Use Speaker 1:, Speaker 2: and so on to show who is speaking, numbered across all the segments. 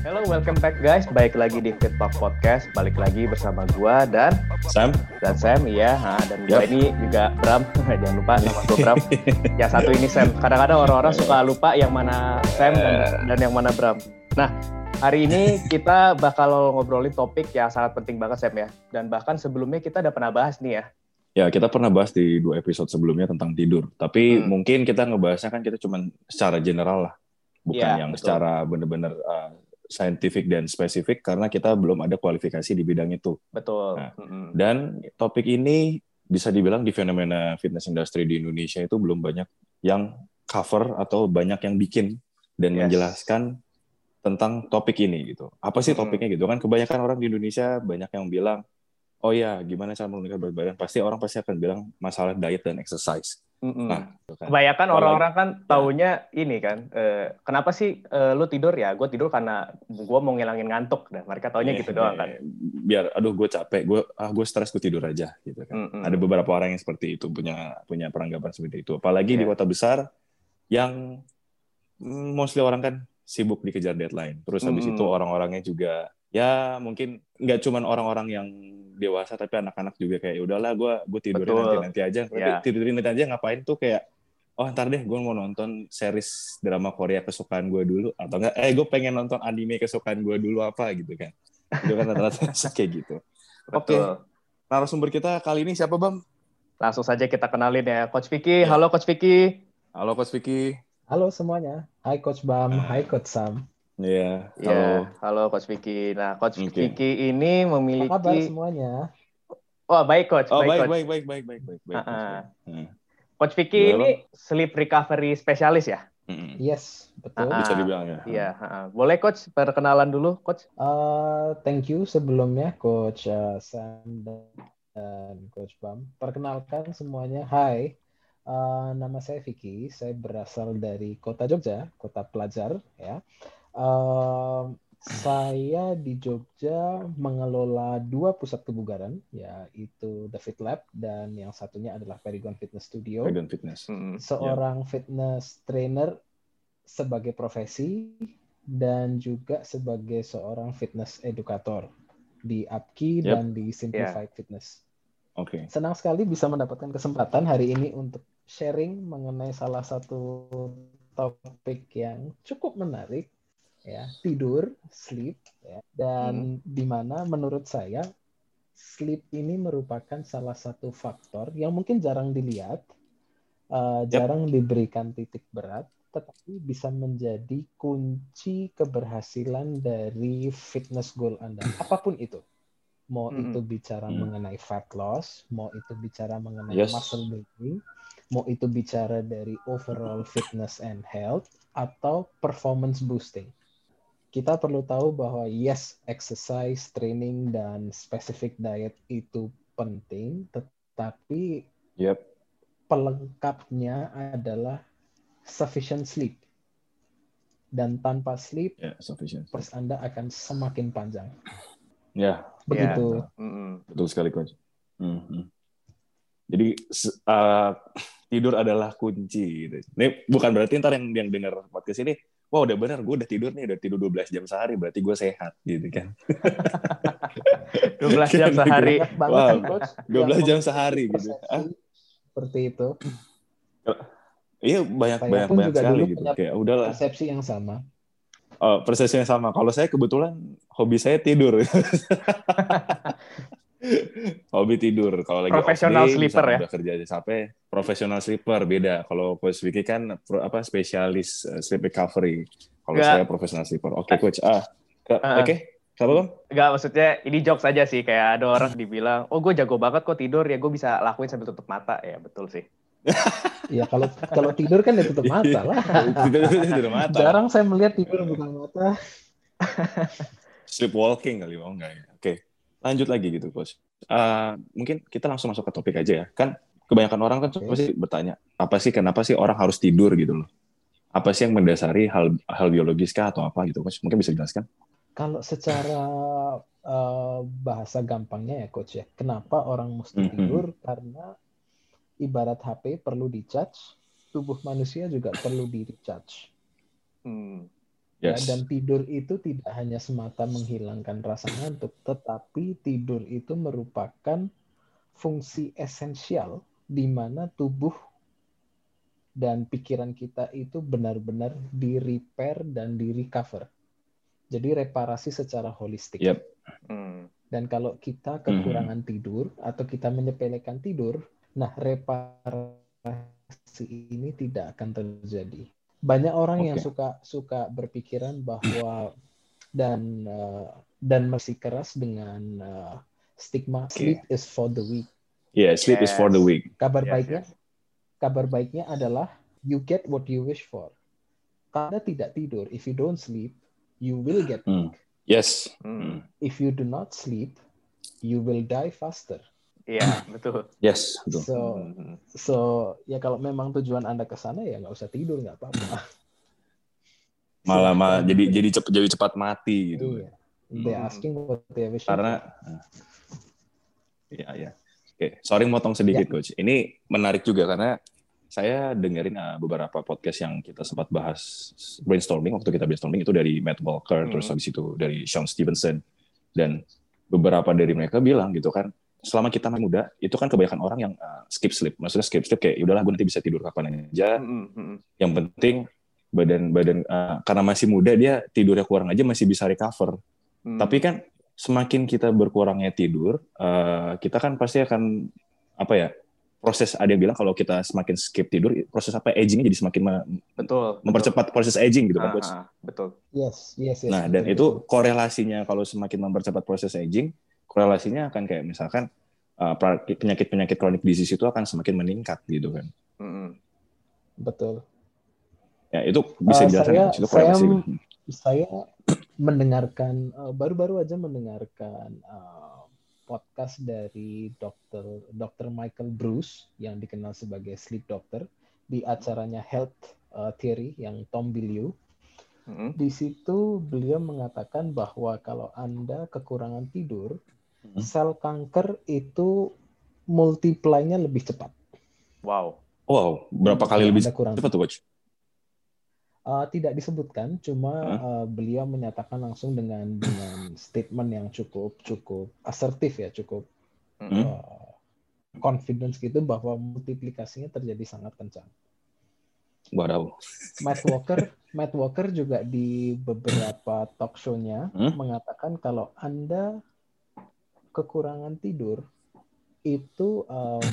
Speaker 1: Hello, welcome back guys. Baik lagi di Fit Talk Podcast. Balik lagi bersama gua dan
Speaker 2: Sam
Speaker 1: dan Sam, iya. Nah, dan gua
Speaker 2: Yap.
Speaker 1: ini juga Bram. Jangan lupa nama gua Bram. yang satu ini Sam. Kadang-kadang orang-orang suka lupa yang mana Sam dan, dan yang mana Bram. Nah, hari ini kita bakal ngobrolin topik yang sangat penting banget Sam ya. Dan bahkan sebelumnya kita udah pernah bahas nih ya.
Speaker 2: Ya, kita pernah bahas di dua episode sebelumnya tentang tidur. Tapi
Speaker 1: Hmm.
Speaker 2: mungkin kita ngebahasnya kan kita cuman secara general lah. Bukan
Speaker 1: Iya,
Speaker 2: yang
Speaker 1: betul.
Speaker 2: secara benar-benar uh, scientific dan spesifik karena kita belum ada kualifikasi di bidang itu.
Speaker 1: Betul.
Speaker 2: Nah.
Speaker 1: Mm-mm.
Speaker 2: Dan topik ini bisa dibilang di fenomena fitness industry di Indonesia itu belum banyak yang cover atau banyak yang bikin dan
Speaker 1: Yes.
Speaker 2: menjelaskan tentang topik ini gitu. Apa sih topiknya gitu kan? Kebanyakan orang di Indonesia banyak yang bilang, oh ya gimana cara menurunkan berat badan? Pasti orang pasti akan bilang masalah diet dan exercise.
Speaker 1: Mm-mm.
Speaker 2: Nah, gitu kan.
Speaker 1: Kebanyakan orang-orang kan taunya ini kan, eh, kenapa sih eh, lu tidur ya? Gue tidur karena gue mau ngilangin ngantuk. Dan mereka taunya
Speaker 2: Iya,
Speaker 1: gitu doang
Speaker 2: iya,
Speaker 1: kan.
Speaker 2: iya. Biar, aduh gue capek, gue ah gue stres, gue tidur aja gitu kan.
Speaker 1: Mm-mm.
Speaker 2: Ada beberapa orang yang seperti itu punya punya peranggapan seperti itu. Apalagi di
Speaker 1: Iya.
Speaker 2: kota besar yang mm, mostly orang kan sibuk dikejar deadline. Terus habis
Speaker 1: Mm-mm.
Speaker 2: itu orang-orangnya juga ya mungkin nggak cuman orang-orang yang dewasa tapi anak-anak juga kayak "Ya udahlah gue gue tidurnya
Speaker 1: Betul.
Speaker 2: nanti nanti aja. Tapi
Speaker 1: Iya.
Speaker 2: tidurin nanti aja ngapain tuh kayak oh ntar deh gue mau nonton series drama Korea kesukaan gue dulu atau enggak eh gue pengen nonton anime kesukaan gue dulu apa gitu kan. Itu kan rata-rata kayak gitu. Oke.
Speaker 1: Betul.
Speaker 2: Narasumber kita kali ini siapa Bam?
Speaker 1: Langsung saja kita kenalin ya. Coach Vicky.
Speaker 2: Ya.
Speaker 1: Halo Coach Vicky.
Speaker 2: Halo Coach Vicky.
Speaker 3: Halo semuanya. Hai Coach Bam, hai Coach Sam.
Speaker 2: Iya, halo.
Speaker 1: Ya, halo Coach Vicky. Nah, Coach
Speaker 2: Oke.
Speaker 1: Vicky ini
Speaker 3: Apa kabar
Speaker 1: memiliki
Speaker 3: semuanya?
Speaker 1: Oh, baik Coach,
Speaker 2: Oh,
Speaker 1: baik,
Speaker 2: baik,
Speaker 1: Coach.
Speaker 2: baik, baik, baik, baik, baik, baik.
Speaker 1: Ah,
Speaker 2: Hmm.
Speaker 1: Coach Vicky ini sleep recovery spesialis ya?
Speaker 2: Hmm.
Speaker 3: Yes, betul.
Speaker 1: Ah,
Speaker 2: Bisa dibilang ya.
Speaker 1: Iya, ah. boleh Coach perkenalan dulu, Coach?
Speaker 3: Uh, thank you sebelumnya Coach uh, Sam dan, dan Coach Bam. Perkenalkan semuanya. Hai, Uh, nama saya Vicky. Saya berasal dari kota Jogja, kota pelajar. Ya. Um, saya di Jogja mengelola dua pusat kebugaran, yaitu The Fit Lab dan yang satunya adalah Perigon Fitness Studio.
Speaker 2: Vegan fitness.
Speaker 1: Hmm.
Speaker 3: seorang fitness trainer sebagai profesi dan juga sebagai seorang fitness educator di Apki
Speaker 2: Yep.
Speaker 3: dan di Simplified Fitness.
Speaker 2: Oke.
Speaker 3: Senang sekali bisa mendapatkan kesempatan hari ini untuk sharing mengenai salah satu topik yang cukup menarik ya, tidur, sleep ya. Dan di mana menurut saya sleep ini merupakan salah satu faktor yang mungkin jarang dilihat, uh, jarang diberikan titik berat, tetapi bisa menjadi kunci keberhasilan dari fitness goal Anda, apa pun itu. Mau
Speaker 1: Mhm.
Speaker 3: itu bicara
Speaker 2: Hmm.
Speaker 3: mengenai fat loss, mau itu bicara mengenai
Speaker 2: Yes.
Speaker 3: muscle building, mau itu bicara dari overall fitness and health, atau performance boosting. Kita perlu tahu bahwa yes, exercise, training, dan specific diet itu penting, tetapi
Speaker 2: Yep.
Speaker 3: pelengkapnya adalah sufficient sleep. Dan tanpa sleep,
Speaker 2: Ya, sufficient.
Speaker 3: pers Anda akan semakin panjang.
Speaker 2: Ya,
Speaker 3: Begitu.
Speaker 1: Mm-mm.
Speaker 2: betul sekali coach. Hmm, hmm. Jadi uh, tidur adalah kunci. Gitu. Ini bukan berarti ntar yang yang dengar podcast ini, wah udah benar, gue udah tidur nih, udah tidur 12 jam sehari, berarti gue sehat, gitu kan?
Speaker 1: 12 jam sehari.
Speaker 3: Banyak banget
Speaker 2: Wow.
Speaker 3: kan, Coach,
Speaker 2: 12
Speaker 3: yang
Speaker 2: jam sehari gitu.
Speaker 3: persepsi
Speaker 2: Ah,
Speaker 3: Seperti itu.
Speaker 2: iya banyak
Speaker 3: Saya
Speaker 2: banyak banyak sekali gitu. Kayak udahlah.
Speaker 3: Persepsi yang sama.
Speaker 2: Oh, persesinya sama. Kalau saya kebetulan hobi saya tidur. hobi tidur. Kalau lagi day,
Speaker 1: sleeper ya?
Speaker 2: Udah kerja capek. Professional sleeper beda. Kalau Coach Vicky kan pro- apa spesialis uh, sleep recovery. Kalau saya professional sleeper. Oke Coach. Ah, ke-
Speaker 1: Ah.
Speaker 2: oke. Kenapa bang?
Speaker 1: Enggak, maksudnya ini jokes aja sih. Kayak ada orang dibilang, oh gue jago banget kok tidur, ya gue bisa lakuin sambil tutup mata. Ya betul sih.
Speaker 3: Ya kalau kalau tidur kan ya tutup mata lah.
Speaker 2: tidur tidur mata.
Speaker 3: Jarang saya melihat tidur buka mata.
Speaker 2: Sleepwalking kali bang enggak ya. Oke. Lanjut lagi gitu Coach. Ah, mungkin kita langsung masuk ke topik aja ya. Kan kebanyakan orang kan pasti bertanya, apa sih kenapa sih orang harus tidur gitu loh? Apa sih yang mendasari hal hal biologis kah atau apa gitu Coach? Mungkin bisa dijelaskan?
Speaker 3: Kalau secara eh, bahasa gampangnya ya coach ya, kenapa orang mesti
Speaker 2: Mhm.
Speaker 3: tidur? Karena ibarat HP perlu di-charge, tubuh manusia juga perlu di-recharge. Hmm. Yes. Ya, dan tidur itu tidak hanya semata menghilangkan rasa ngantuk, tetapi tidur itu merupakan fungsi esensial di mana tubuh dan pikiran kita itu benar-benar di repair dan di recover. Jadi reparasi secara holistik. Yep. Hmm. Dan kalau kita kekurangan hmm. tidur atau kita menyepelekan tidur, nah reparasi ini tidak akan terjadi. Banyak orang okay. yang suka suka berpikiran bahwa dan uh, dan masih keras dengan uh, stigma okay. sleep is for the weak.
Speaker 2: Yeah, sleep yes. is for the weak.
Speaker 3: Kabar yes, baiknya, yes. kabar baiknya adalah you get what you wish for. Karena tidak tidur, if you don't sleep, you will get
Speaker 2: mm. Yes.
Speaker 3: Mm. If you do not sleep, you will die faster.
Speaker 1: Iya, yeah, betul.
Speaker 2: Yes, betul.
Speaker 3: So, so ya kalau memang tujuan Anda ke sana ya nggak usah tidur, nggak apa-apa.
Speaker 2: Malah malah jadi jadi cepat jadi cepat mati gitu.
Speaker 3: Iya. They hmm. asking what they wish
Speaker 2: Karena Iya, iya. Oke, sorry motong sedikit, ya. Coach. Ini menarik juga karena saya dengerin uh, beberapa podcast yang kita sempat bahas brainstorming waktu kita brainstorming itu dari Matt Walker hmm. terus habis itu dari Sean Stevenson dan beberapa dari mereka bilang gitu kan selama kita masih muda itu kan kebanyakan orang yang uh, skip sleep maksudnya skip sleep kayak ya udahlah gue nanti bisa tidur kapan aja mm-hmm. yang penting badan badan uh, karena masih muda dia tidurnya kurang aja masih bisa recover mm. tapi kan semakin kita berkurangnya tidur uh, kita kan pasti akan apa ya proses ada yang bilang kalau kita semakin skip tidur proses apa agingnya jadi semakin
Speaker 1: betul
Speaker 2: mempercepat betul. proses aging gitu kan
Speaker 1: coach betul
Speaker 3: yes yes, yes
Speaker 2: nah dan betul. itu korelasinya kalau semakin mempercepat proses aging korelasinya akan kayak misalkan uh, penyakit-penyakit kronik disease itu akan semakin meningkat gitu kan. Mm-hmm.
Speaker 3: Betul.
Speaker 2: Ya itu bisa uh, dijelaskan.
Speaker 3: Saya, itu saya, saya mendengarkan uh, baru-baru aja mendengarkan uh, podcast dari dokter dokter Michael Bruce yang dikenal sebagai sleep doctor di acaranya Health uh, Theory yang Tom Bilyeu. Di situ beliau mengatakan bahwa kalau Anda kekurangan tidur, Hmm. sel kanker itu multiply-nya lebih cepat.
Speaker 1: Wow.
Speaker 2: Wow, berapa kali lebih cepat tuh, Coach?
Speaker 3: Uh, tidak disebutkan, cuma huh? uh, beliau menyatakan langsung dengan dengan statement yang cukup cukup asertif ya, cukup hmm. uh, confidence gitu bahwa multiplikasinya terjadi sangat kencang.
Speaker 2: Waduh.
Speaker 3: Matt Walker, Matt Walker juga di beberapa talk show-nya hmm? mengatakan kalau Anda kekurangan tidur itu um,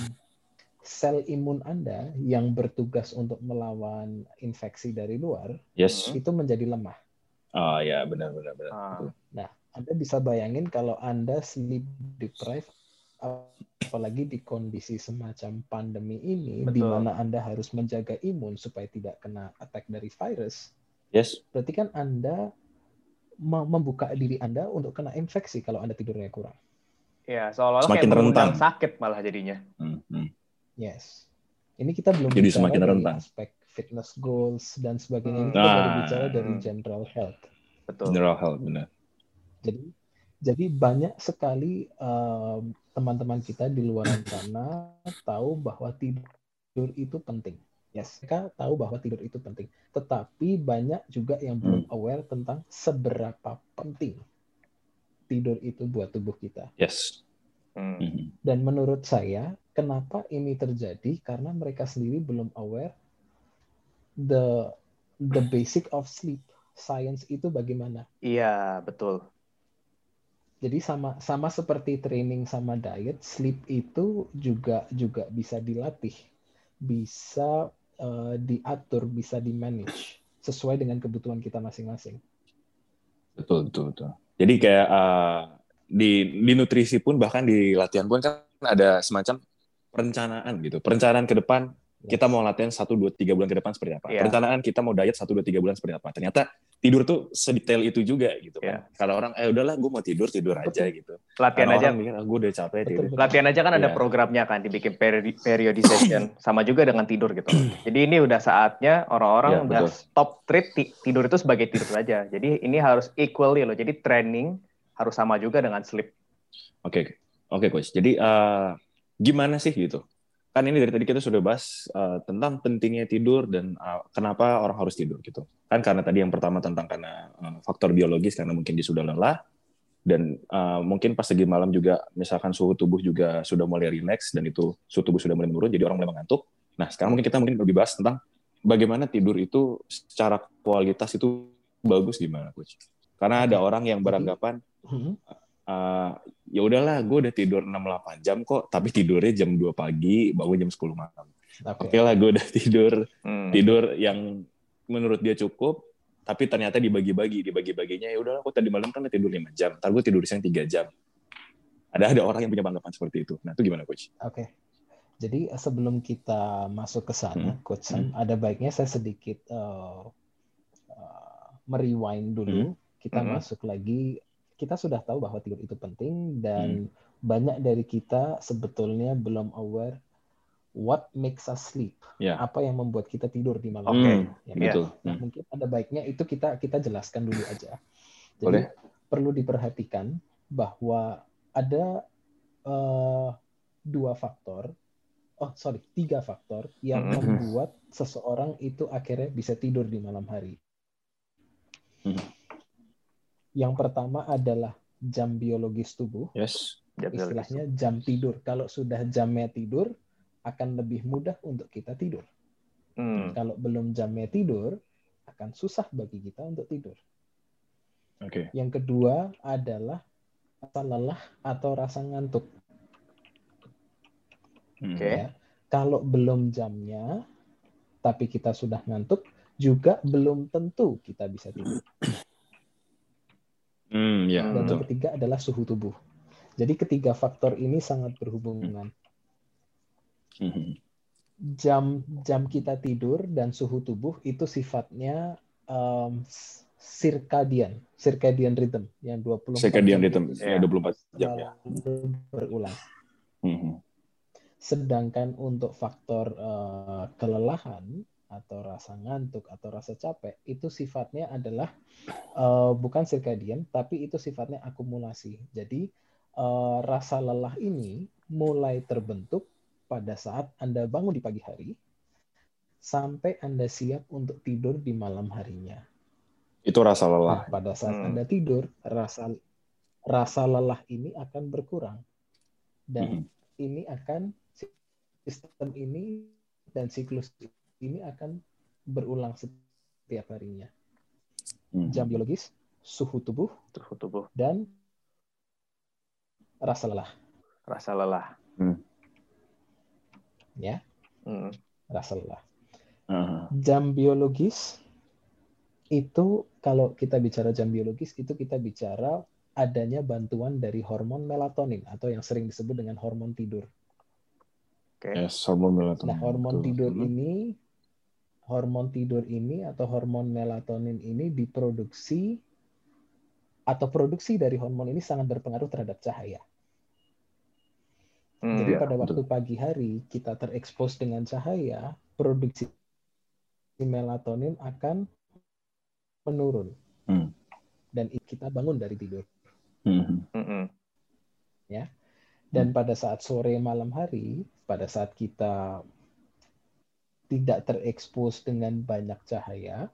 Speaker 3: sel imun Anda yang bertugas untuk melawan infeksi dari luar
Speaker 2: yes.
Speaker 3: itu menjadi lemah.
Speaker 2: Oh ya benar benar benar.
Speaker 3: Ah. Nah, Anda bisa bayangin kalau Anda sleep deprived apalagi di kondisi semacam pandemi ini Betul. di mana Anda harus menjaga imun supaya tidak kena attack dari virus.
Speaker 2: Yes.
Speaker 3: Berarti kan Anda membuka diri Anda untuk kena infeksi kalau Anda tidurnya kurang.
Speaker 1: Ya, seolah-olah semakin kayak rentan sakit malah jadinya. Hmm, hmm.
Speaker 3: Yes. Ini kita belum
Speaker 2: Jadi semakin rentan.
Speaker 3: aspek fitness goals dan sebagainya. Hmm. Ini kita baru ah. bicara dari general health.
Speaker 2: Betul. General health, benar.
Speaker 3: Jadi jadi banyak sekali um, teman-teman kita di luar sana tahu bahwa tidur itu penting. Yes, mereka tahu bahwa tidur itu penting. Tetapi banyak juga yang belum hmm. aware tentang seberapa penting tidur itu buat tubuh kita.
Speaker 2: Yes.
Speaker 3: Hmm. hmm. Dan menurut saya, kenapa ini terjadi? Karena mereka sendiri belum aware the the basic of sleep. Science itu bagaimana?
Speaker 1: Iya, betul.
Speaker 3: Jadi sama sama seperti training sama diet, sleep itu juga juga bisa dilatih, bisa uh, diatur, bisa di manage sesuai dengan kebutuhan kita masing-masing.
Speaker 2: Betul, betul, betul. Jadi kayak uh, di di nutrisi pun bahkan di latihan pun kan ada semacam perencanaan gitu. Perencanaan ke depan kita mau latihan satu dua tiga bulan ke depan seperti apa. Yeah. Perencanaan kita mau diet satu dua tiga bulan seperti apa. Ternyata tidur tuh sedetail itu juga gitu kan. Yeah. Kalau orang eh udahlah gue mau tidur tidur aja gitu.
Speaker 1: Latihan Karena aja.
Speaker 2: Mikir, ah, gue udah capek tidur.
Speaker 1: Latihan aja kan ada yeah. programnya kan dibikin peri periodization sama juga dengan tidur gitu. Jadi ini udah saatnya orang-orang yeah, udah betul. stop treat tidur itu sebagai tidur saja. Jadi ini harus equally loh. Jadi training harus sama juga dengan sleep.
Speaker 2: Oke. Okay. Oke okay, coach. Jadi uh, gimana sih gitu? kan ini dari tadi kita sudah bahas uh, tentang pentingnya tidur dan uh, kenapa orang harus tidur gitu. Kan karena tadi yang pertama tentang karena uh, faktor biologis karena mungkin dia sudah lelah dan uh, mungkin pas segi malam juga misalkan suhu tubuh juga sudah mulai rileks dan itu suhu tubuh sudah mulai menurun jadi orang mulai mengantuk. Nah, sekarang mungkin kita mungkin lebih bahas tentang bagaimana tidur itu secara kualitas itu bagus gimana, coach? Karena ada orang yang beranggapan uh, ya udahlah gue udah tidur 6-8 jam kok tapi tidurnya jam 2 pagi bangun jam 10 malam oke okay. lah gue udah tidur hmm. tidur yang menurut dia cukup tapi ternyata dibagi-bagi dibagi-baginya ya udahlah aku tadi malam kan tidur 5 jam ntar gue tidur siang 3 jam ada ada orang yang punya anggapan seperti itu nah itu gimana coach
Speaker 3: oke okay. jadi sebelum kita masuk ke sana hmm. coach hmm. ada baiknya saya sedikit uh, uh, merewind dulu hmm. kita hmm. masuk lagi kita sudah tahu bahwa tidur itu penting dan hmm. banyak dari kita sebetulnya belum aware what makes us sleep. Yeah. Apa yang membuat kita tidur di malam
Speaker 2: okay. Ya, kan? Betul.
Speaker 3: Nah, hmm. mungkin ada baiknya itu kita kita jelaskan dulu aja. Jadi Boleh. perlu diperhatikan bahwa ada uh, dua faktor, oh sorry tiga faktor yang hmm. membuat seseorang itu akhirnya bisa tidur di malam hari. Hmm. Yang pertama adalah jam biologis tubuh.
Speaker 2: Yes.
Speaker 3: Jam Istilahnya biologis. jam tidur. Kalau sudah jamnya tidur, akan lebih mudah untuk kita tidur. Hmm. Kalau belum jamnya tidur, akan susah bagi kita untuk tidur.
Speaker 2: Okay.
Speaker 3: Yang kedua adalah rasa lelah atau rasa ngantuk.
Speaker 2: Hmm. Okay.
Speaker 3: Ya. Kalau belum jamnya, tapi kita sudah ngantuk, juga belum tentu kita bisa tidur.
Speaker 2: Hmm, ya,
Speaker 3: Dan yang ketiga adalah suhu tubuh. Jadi ketiga faktor ini sangat berhubungan.
Speaker 2: Hmm.
Speaker 3: Jam jam kita tidur dan suhu tubuh itu sifatnya um, circadian, circadian rhythm yang 24
Speaker 2: circadian rhythm ya 24 jam ya.
Speaker 3: Berulang.
Speaker 2: Hmm.
Speaker 3: Sedangkan untuk faktor uh, kelelahan atau rasa ngantuk atau rasa capek itu sifatnya adalah uh, bukan circadian tapi itu sifatnya akumulasi. Jadi uh, rasa lelah ini mulai terbentuk pada saat Anda bangun di pagi hari sampai Anda siap untuk tidur di malam harinya.
Speaker 2: Itu rasa lelah.
Speaker 3: Nah, pada saat hmm. Anda tidur, rasa rasa lelah ini akan berkurang. Dan hmm. ini akan sistem ini dan siklus ini akan berulang setiap harinya. Hmm. Jam biologis, suhu tubuh,
Speaker 1: suhu tubuh,
Speaker 3: dan rasa lelah.
Speaker 1: Rasa lelah.
Speaker 2: Hmm.
Speaker 3: Ya,
Speaker 1: hmm.
Speaker 3: rasa lelah.
Speaker 2: Uh-huh.
Speaker 3: Jam biologis itu kalau kita bicara jam biologis itu kita bicara adanya bantuan dari hormon melatonin atau yang sering disebut dengan hormon tidur.
Speaker 2: Okay. Yes, hormon melatonin.
Speaker 3: Nah, hormon Betul. tidur ini hormon tidur ini atau hormon melatonin ini diproduksi atau produksi dari hormon ini sangat berpengaruh terhadap cahaya. Hmm, Jadi ya, pada waktu betul. pagi hari kita terekspos dengan cahaya, produksi melatonin akan menurun.
Speaker 2: Hmm.
Speaker 3: Dan kita bangun dari tidur.
Speaker 2: Hmm.
Speaker 1: Hmm.
Speaker 3: Ya. Dan pada saat sore malam hari, pada saat kita tidak terekspos dengan banyak cahaya,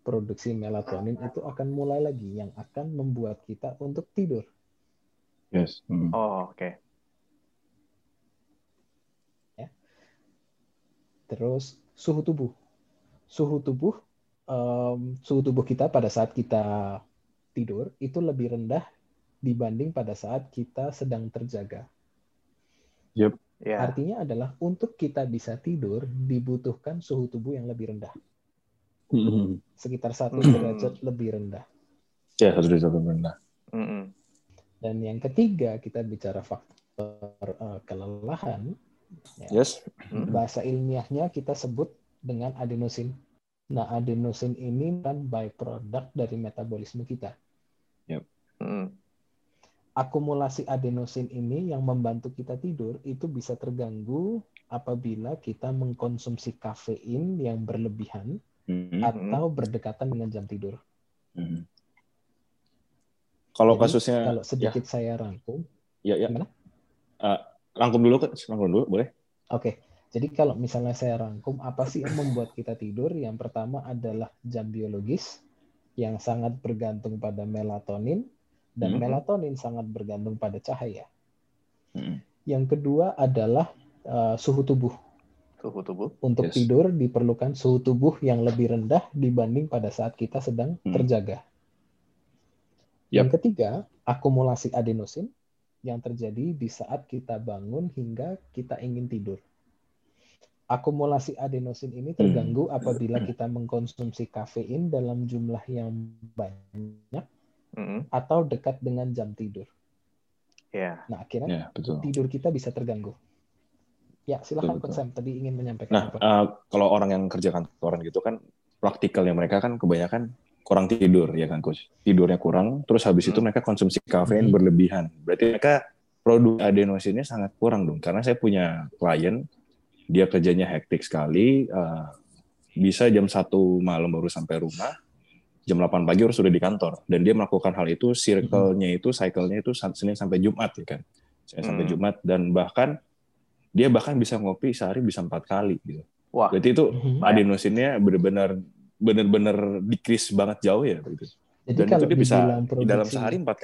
Speaker 3: produksi melatonin itu akan mulai lagi yang akan membuat kita untuk tidur.
Speaker 2: Yes.
Speaker 1: Mm. Oh, oke. Okay.
Speaker 3: Ya. Terus suhu tubuh. Suhu tubuh um, suhu tubuh kita pada saat kita tidur itu lebih rendah dibanding pada saat kita sedang terjaga.
Speaker 2: Yep.
Speaker 3: Yeah. Artinya adalah untuk kita bisa tidur dibutuhkan suhu tubuh yang lebih rendah.
Speaker 2: Mm-hmm.
Speaker 3: Sekitar satu mm-hmm. derajat lebih rendah.
Speaker 2: Ya, satu derajat lebih rendah.
Speaker 1: Mm-hmm.
Speaker 3: Dan yang ketiga kita bicara faktor uh, kelelahan.
Speaker 2: Ya, yes.
Speaker 3: Bahasa ilmiahnya kita sebut dengan adenosin. Nah, adenosin ini kan byproduct dari metabolisme kita.
Speaker 2: Yep.
Speaker 1: Mm
Speaker 3: akumulasi adenosin ini yang membantu kita tidur itu bisa terganggu apabila kita mengkonsumsi kafein yang berlebihan mm-hmm. atau berdekatan dengan jam tidur.
Speaker 2: Mm-hmm. Kalau Jadi, kasusnya
Speaker 3: kalau sedikit ya. saya rangkum,
Speaker 2: ya ya. Gimana? Uh, rangkum dulu kan, rangkum dulu boleh?
Speaker 3: Oke, jadi kalau misalnya saya rangkum, apa sih yang membuat kita tidur? Yang pertama adalah jam biologis yang sangat bergantung pada melatonin dan
Speaker 2: Mhm.
Speaker 3: melatonin sangat bergantung pada cahaya.
Speaker 2: Mm.
Speaker 3: Yang kedua adalah uh, suhu tubuh.
Speaker 1: Suhu tubuh.
Speaker 3: Untuk
Speaker 2: Yes.
Speaker 3: tidur diperlukan suhu tubuh yang lebih rendah dibanding pada saat kita sedang
Speaker 2: Hmm.
Speaker 3: terjaga.
Speaker 2: Yap.
Speaker 3: Yang ketiga, akumulasi adenosin yang terjadi di saat kita bangun hingga kita ingin tidur. Akumulasi adenosin ini terganggu apabila kita mengkonsumsi kafein dalam jumlah yang banyak
Speaker 1: Mm-mm.
Speaker 3: atau dekat dengan jam tidur.
Speaker 1: Ya.
Speaker 3: Nah, akhirnya
Speaker 2: Ya, betul.
Speaker 3: tidur kita bisa terganggu. Ya, silakan
Speaker 2: Betul,
Speaker 3: Coach Sam tadi ingin menyampaikan
Speaker 2: Nah,
Speaker 3: apa?
Speaker 2: eh, kalau orang yang kerja kantoran gitu kan, praktikalnya mereka kan kebanyakan kurang tidur, ya kan, Coach? Tidurnya kurang, terus habis itu
Speaker 1: Hmm.
Speaker 2: mereka konsumsi kafein
Speaker 3: Mhm.
Speaker 2: berlebihan. Berarti mereka produk adenosinnya sangat kurang dong. Karena saya punya klien, dia kerjanya hektik sekali, eh, bisa jam 1 malam baru sampai rumah, jam 8 pagi harus sudah di kantor. Dan dia melakukan hal itu, circle-nya itu, cycle-nya itu Senin sampai Jumat, ya kan? Senin sampai
Speaker 1: Hmm.
Speaker 2: Jumat, dan bahkan dia bahkan bisa ngopi sehari bisa empat kali gitu.
Speaker 1: Wah.
Speaker 2: Berarti itu
Speaker 3: Mhm.
Speaker 2: adenosinnya benar-benar benar-benar decrease banget jauh ya gitu.
Speaker 3: Jadi
Speaker 2: Dan
Speaker 3: kalau
Speaker 2: itu dia bisa di dalam sehari empat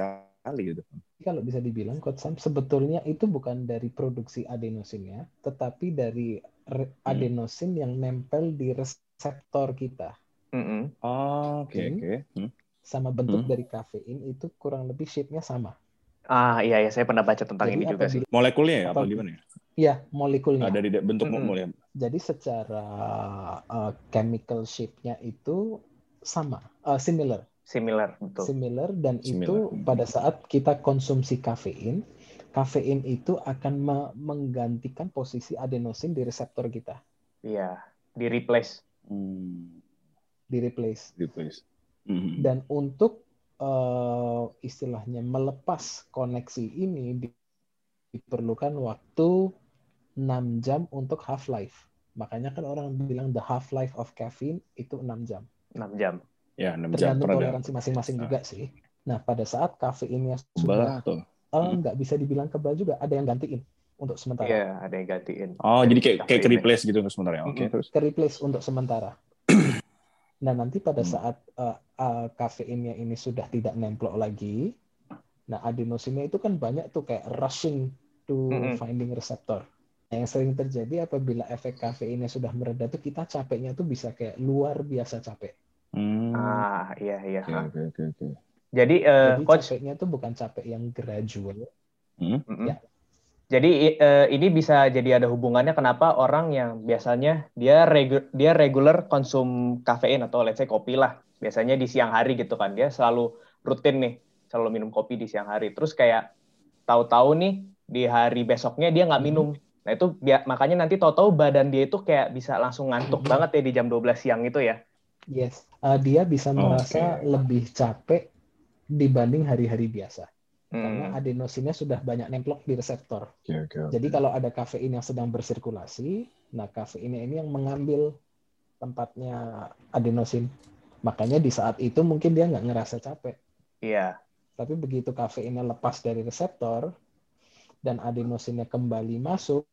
Speaker 2: kali gitu.
Speaker 3: kalau bisa dibilang Coach Sam sebetulnya itu bukan dari produksi adenosinnya, tetapi dari
Speaker 2: Hmm.
Speaker 3: adenosin yang nempel di reseptor kita.
Speaker 1: Mm-mm.
Speaker 2: Oh, oke
Speaker 3: Hmm.
Speaker 2: oke. Hmm.
Speaker 3: Sama bentuk
Speaker 2: Hmm.
Speaker 3: dari kafein itu kurang lebih shape-nya sama.
Speaker 1: Ah iya ya saya pernah baca tentang
Speaker 3: Jadi
Speaker 1: ini juga sih.
Speaker 2: Molekulnya ya apa
Speaker 3: Apa-
Speaker 2: gimana ya?
Speaker 3: Ya, molekulnya.
Speaker 2: Ah, dari da- bentuk
Speaker 1: Mm-mm.
Speaker 2: molekul.
Speaker 3: Jadi secara uh, chemical shape-nya itu sama, uh, similar.
Speaker 1: Similar betul.
Speaker 3: similar dan
Speaker 2: Similar.
Speaker 3: itu pada saat kita konsumsi kafein, kafein itu akan me- menggantikan posisi adenosin di reseptor kita,
Speaker 1: Iya. Di replace.
Speaker 2: Hmm.
Speaker 3: Di replace.
Speaker 2: Replace. Mhm.
Speaker 3: Dan untuk eh, istilahnya melepas koneksi ini di- diperlukan waktu 6 jam untuk half life. Makanya kan orang bilang the half life of caffeine itu 6 jam.
Speaker 1: 6 jam.
Speaker 2: Ya, 6 jam
Speaker 3: Tergantung toleransi masing-masing
Speaker 2: Ah.
Speaker 3: juga sih. Nah, pada saat kafeinnya sudah
Speaker 2: atau?
Speaker 3: eh,
Speaker 2: Hmm.
Speaker 3: nggak bisa dibilang kebal juga, ada yang gantiin untuk sementara.
Speaker 1: Iya, ada yang gantiin.
Speaker 2: Oh, jadi kayak kayak replace gitu sebenarnya. Oke,
Speaker 1: Mm-mm.
Speaker 2: terus.
Speaker 3: ke replace untuk sementara. Nah nanti pada
Speaker 2: Hmm.
Speaker 3: saat uh, uh, kafeinnya ini sudah tidak nemplok lagi, nah adenosinnya itu kan banyak tuh kayak rushing to
Speaker 1: Mm-mm.
Speaker 3: finding receptor. Nah, yang sering terjadi apabila efek kafeinnya sudah mereda tuh kita capeknya tuh bisa kayak luar biasa capek.
Speaker 2: Hmm.
Speaker 1: Ah, iya iya.
Speaker 2: Oke, oke, oke, oke.
Speaker 1: Jadi eh,
Speaker 3: Jadi
Speaker 1: coach
Speaker 3: capeknya tuh bukan capek yang gradual.
Speaker 2: Hmm?
Speaker 1: Mm-mm.
Speaker 3: Ya.
Speaker 1: Jadi eh, ini bisa jadi ada hubungannya kenapa orang yang biasanya dia regu- dia regular konsum kafein atau let's say kopi lah. Biasanya di siang hari gitu kan. Dia selalu rutin nih, selalu minum kopi di siang hari. Terus kayak tahu-tahu nih di hari besoknya dia nggak minum. Nah itu makanya nanti tahu-tahu badan dia itu kayak bisa langsung ngantuk
Speaker 3: Mhm.
Speaker 1: banget ya di jam 12 siang itu ya.
Speaker 3: Yes, Uh, dia bisa
Speaker 2: Oke.
Speaker 3: merasa lebih capek dibanding hari-hari biasa karena
Speaker 1: Hmm.
Speaker 3: adenosinnya sudah banyak nemplok di reseptor.
Speaker 2: Oke, oke, oke.
Speaker 3: Jadi kalau ada kafein yang sedang bersirkulasi, nah kafeinnya ini yang mengambil tempatnya adenosin. Makanya di saat itu mungkin dia nggak ngerasa capek.
Speaker 1: Iya.
Speaker 3: Tapi begitu kafeinnya lepas dari reseptor dan adenosinnya kembali masuk,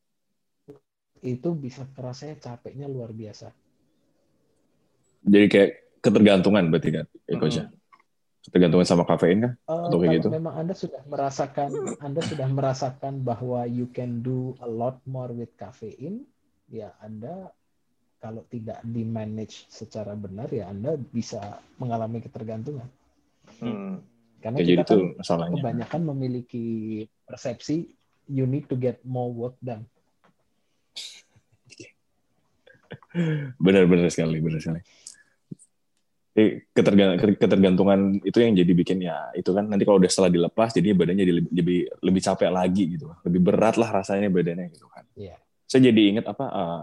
Speaker 3: itu bisa kerasanya capeknya luar biasa.
Speaker 2: Jadi kayak ketergantungan berarti kan, ya, Coach,
Speaker 1: Mm-mm.
Speaker 2: Ketergantungan sama kafein kan?
Speaker 3: Eh,
Speaker 2: Atau kayak gitu?
Speaker 3: memang Anda sudah merasakan Anda sudah merasakan bahwa you can do a lot more with caffeine, ya Anda kalau tidak di manage secara benar ya Anda bisa mengalami ketergantungan.
Speaker 1: Hmm.
Speaker 3: Karena
Speaker 2: Ya, jadi
Speaker 3: kita
Speaker 2: itu
Speaker 3: kan
Speaker 2: masalahnya.
Speaker 3: kebanyakan memiliki persepsi you need to get more work done.
Speaker 2: Benar-benar sekali, benar sekali. Eh, ketergan- ketergantungan itu yang jadi bikin ya itu kan nanti kalau udah setelah dilepas jadi badannya jadi lebih, lebih lebih capek lagi gitu. Lebih berat lah rasanya badannya gitu kan.
Speaker 3: Iya.
Speaker 2: saya jadi ingat apa uh,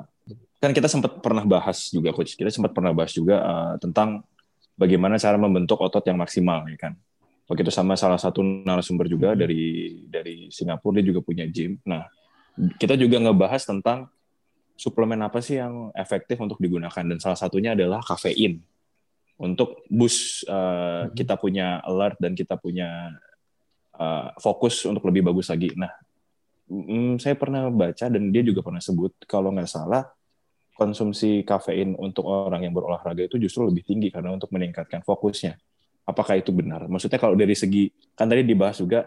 Speaker 2: kan kita sempat pernah bahas juga coach. Kita sempat pernah bahas juga uh, tentang bagaimana cara membentuk otot yang maksimal ya kan. Waktu itu sama salah satu narasumber juga
Speaker 3: Mhm.
Speaker 2: dari dari Singapura dia juga punya gym. Nah kita juga ngebahas tentang suplemen apa sih yang efektif untuk digunakan. Dan salah satunya adalah kafein untuk boost uh,
Speaker 3: Mhm.
Speaker 2: kita punya alert dan kita punya uh, fokus untuk lebih bagus lagi. Nah, mm, saya pernah baca dan dia juga pernah sebut kalau nggak salah konsumsi kafein untuk orang yang berolahraga itu justru lebih tinggi karena untuk meningkatkan fokusnya. Apakah itu benar? Maksudnya kalau dari segi kan tadi dibahas juga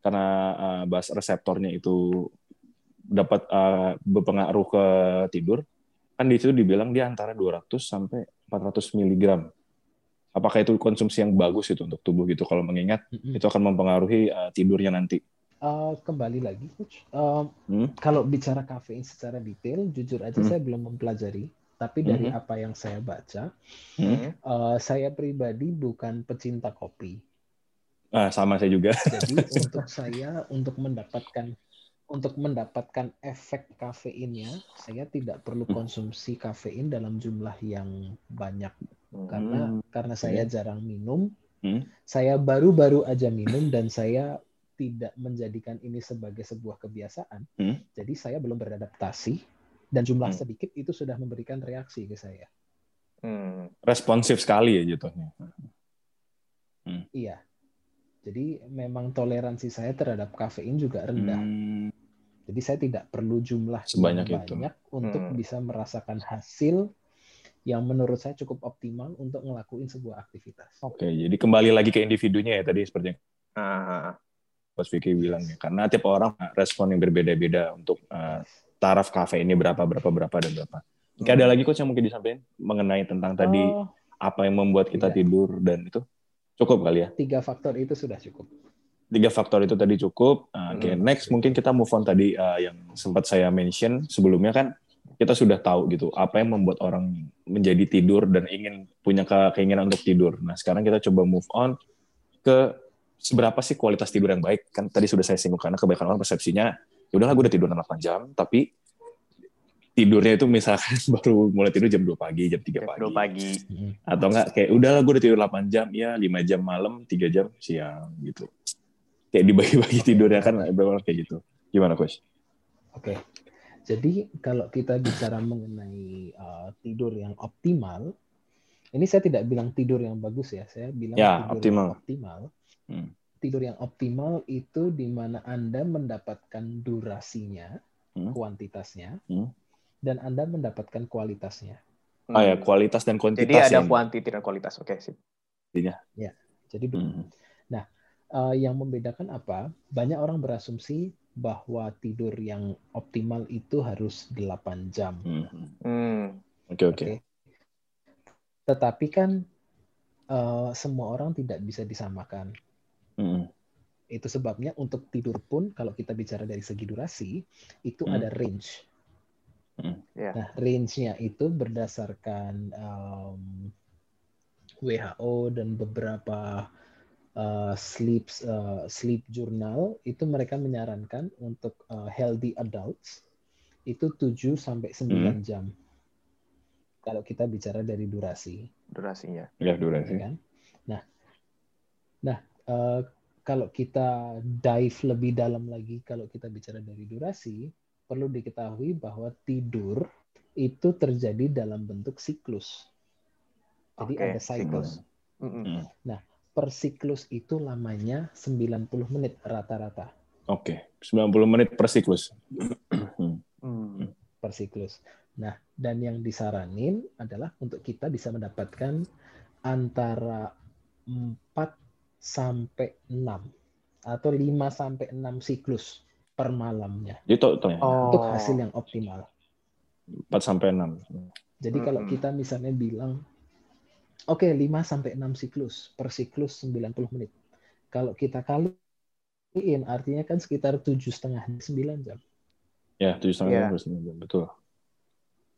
Speaker 2: karena uh, bahas reseptornya itu dapat uh, berpengaruh ke tidur, kan di situ dibilang dia antara 200 sampai 400 miligram. Apakah itu konsumsi yang bagus itu untuk tubuh gitu? Kalau mengingat mm-hmm. itu akan mempengaruhi uh, tidurnya nanti.
Speaker 3: Uh, kembali lagi, coach. Uh, hmm? Kalau bicara kafein secara detail, jujur aja hmm? saya belum mempelajari. Tapi dari hmm? apa yang saya baca, hmm? uh, saya pribadi bukan pecinta kopi.
Speaker 2: Ah, sama saya juga.
Speaker 3: Jadi untuk saya untuk mendapatkan untuk mendapatkan efek kafeinnya, saya tidak perlu hmm. konsumsi kafein dalam jumlah yang banyak karena hmm. karena saya jarang minum. Hmm. Saya baru-baru aja minum dan saya tidak menjadikan ini sebagai sebuah kebiasaan. Hmm. Jadi saya belum beradaptasi dan jumlah hmm. sedikit itu sudah memberikan reaksi ke saya.
Speaker 2: Hmm. Responsif sekali ya jatuhnya.
Speaker 3: Hmm. Iya. Jadi memang toleransi saya terhadap kafein juga rendah. Hmm. Jadi saya tidak perlu jumlah
Speaker 2: sebanyak itu
Speaker 3: banyak untuk hmm. bisa merasakan hasil yang menurut saya cukup optimal untuk ngelakuin sebuah aktivitas.
Speaker 2: Oke, jadi kembali lagi ke individunya ya tadi seperti yang uh, Mas Vicky bilang ya, karena tiap orang respon yang berbeda-beda untuk uh, taraf kafe ini berapa, berapa, berapa dan berapa. Jika hmm. ada lagi coach yang mungkin disampaikan mengenai tentang tadi oh, apa yang membuat kita iya. tidur dan itu Cukup kali ya?
Speaker 3: Tiga faktor itu sudah cukup.
Speaker 2: Tiga faktor itu tadi cukup. Uh, Oke, okay, hmm. next mungkin kita move on tadi uh, yang sempat saya mention sebelumnya kan kita sudah tahu gitu apa yang membuat orang menjadi tidur dan ingin punya ke keinginan untuk tidur. Nah, sekarang kita coba move on ke seberapa sih kualitas tidur yang baik? Kan tadi sudah saya singgung karena kebanyakan orang persepsinya ya udahlah gue udah tidur 8 jam, tapi tidurnya itu misalkan baru mulai tidur jam 2 pagi, jam 3 pagi.
Speaker 1: 2 pagi.
Speaker 2: Atau enggak kayak udahlah gue udah tidur 8 jam, ya 5 jam malam, 3 jam siang gitu. Kayak dibagi-bagi tidurnya kan benar kayak gitu. Gimana, Coach?
Speaker 3: Oke. Jadi kalau kita bicara mengenai uh, tidur yang optimal, ini saya tidak bilang tidur yang bagus ya, saya bilang
Speaker 2: ya,
Speaker 3: tidur
Speaker 2: optimal.
Speaker 3: yang optimal. Hmm. Tidur yang optimal itu di mana Anda mendapatkan durasinya, hmm. kuantitasnya, hmm dan Anda mendapatkan kualitasnya.
Speaker 2: Oh ya, kualitas dan kuantitas.
Speaker 1: Jadi ada yang... kuantiti dan kualitas. Oke, sih.
Speaker 2: Iya.
Speaker 3: Ya. Jadi hmm. Nah, uh, yang membedakan apa? Banyak orang berasumsi bahwa tidur yang optimal itu harus 8 jam.
Speaker 2: Hmm. Hmm. Oke, oke. Okay.
Speaker 3: Tetapi kan uh, semua orang tidak bisa disamakan. Hmm. Itu sebabnya untuk tidur pun kalau kita bicara dari segi durasi itu hmm. ada range Hmm. Yeah. Nah, range-nya itu berdasarkan um, WHO dan beberapa uh, sleep uh, sleep journal itu mereka menyarankan untuk uh, healthy adults itu 7 sampai 9 hmm. jam. Kalau kita bicara dari durasi.
Speaker 1: Durasinya.
Speaker 2: Ya, durasi.
Speaker 3: Ya kan? Nah. Nah, uh, kalau kita dive lebih dalam lagi kalau kita bicara dari durasi, perlu diketahui bahwa tidur itu terjadi dalam bentuk siklus. Jadi okay. ada siklus. Mm -hmm. Nah, per siklus itu lamanya 90 menit rata-rata.
Speaker 2: Oke, okay. 90 menit per siklus.
Speaker 3: hmm. Per siklus. Nah, dan yang disaranin adalah untuk kita bisa mendapatkan antara 4 sampai 6 atau 5 sampai 6 siklus per malamnya.
Speaker 2: Itu, itu ya.
Speaker 3: oh. untuk hasil yang optimal.
Speaker 2: 4 sampai 6.
Speaker 3: Jadi hmm. kalau kita misalnya bilang oke okay, 5 sampai 6 siklus, per siklus 90 menit. Kalau kita kaliin artinya kan sekitar tujuh setengah 9 jam.
Speaker 2: Ya, tujuh setengah yeah. jam, betul.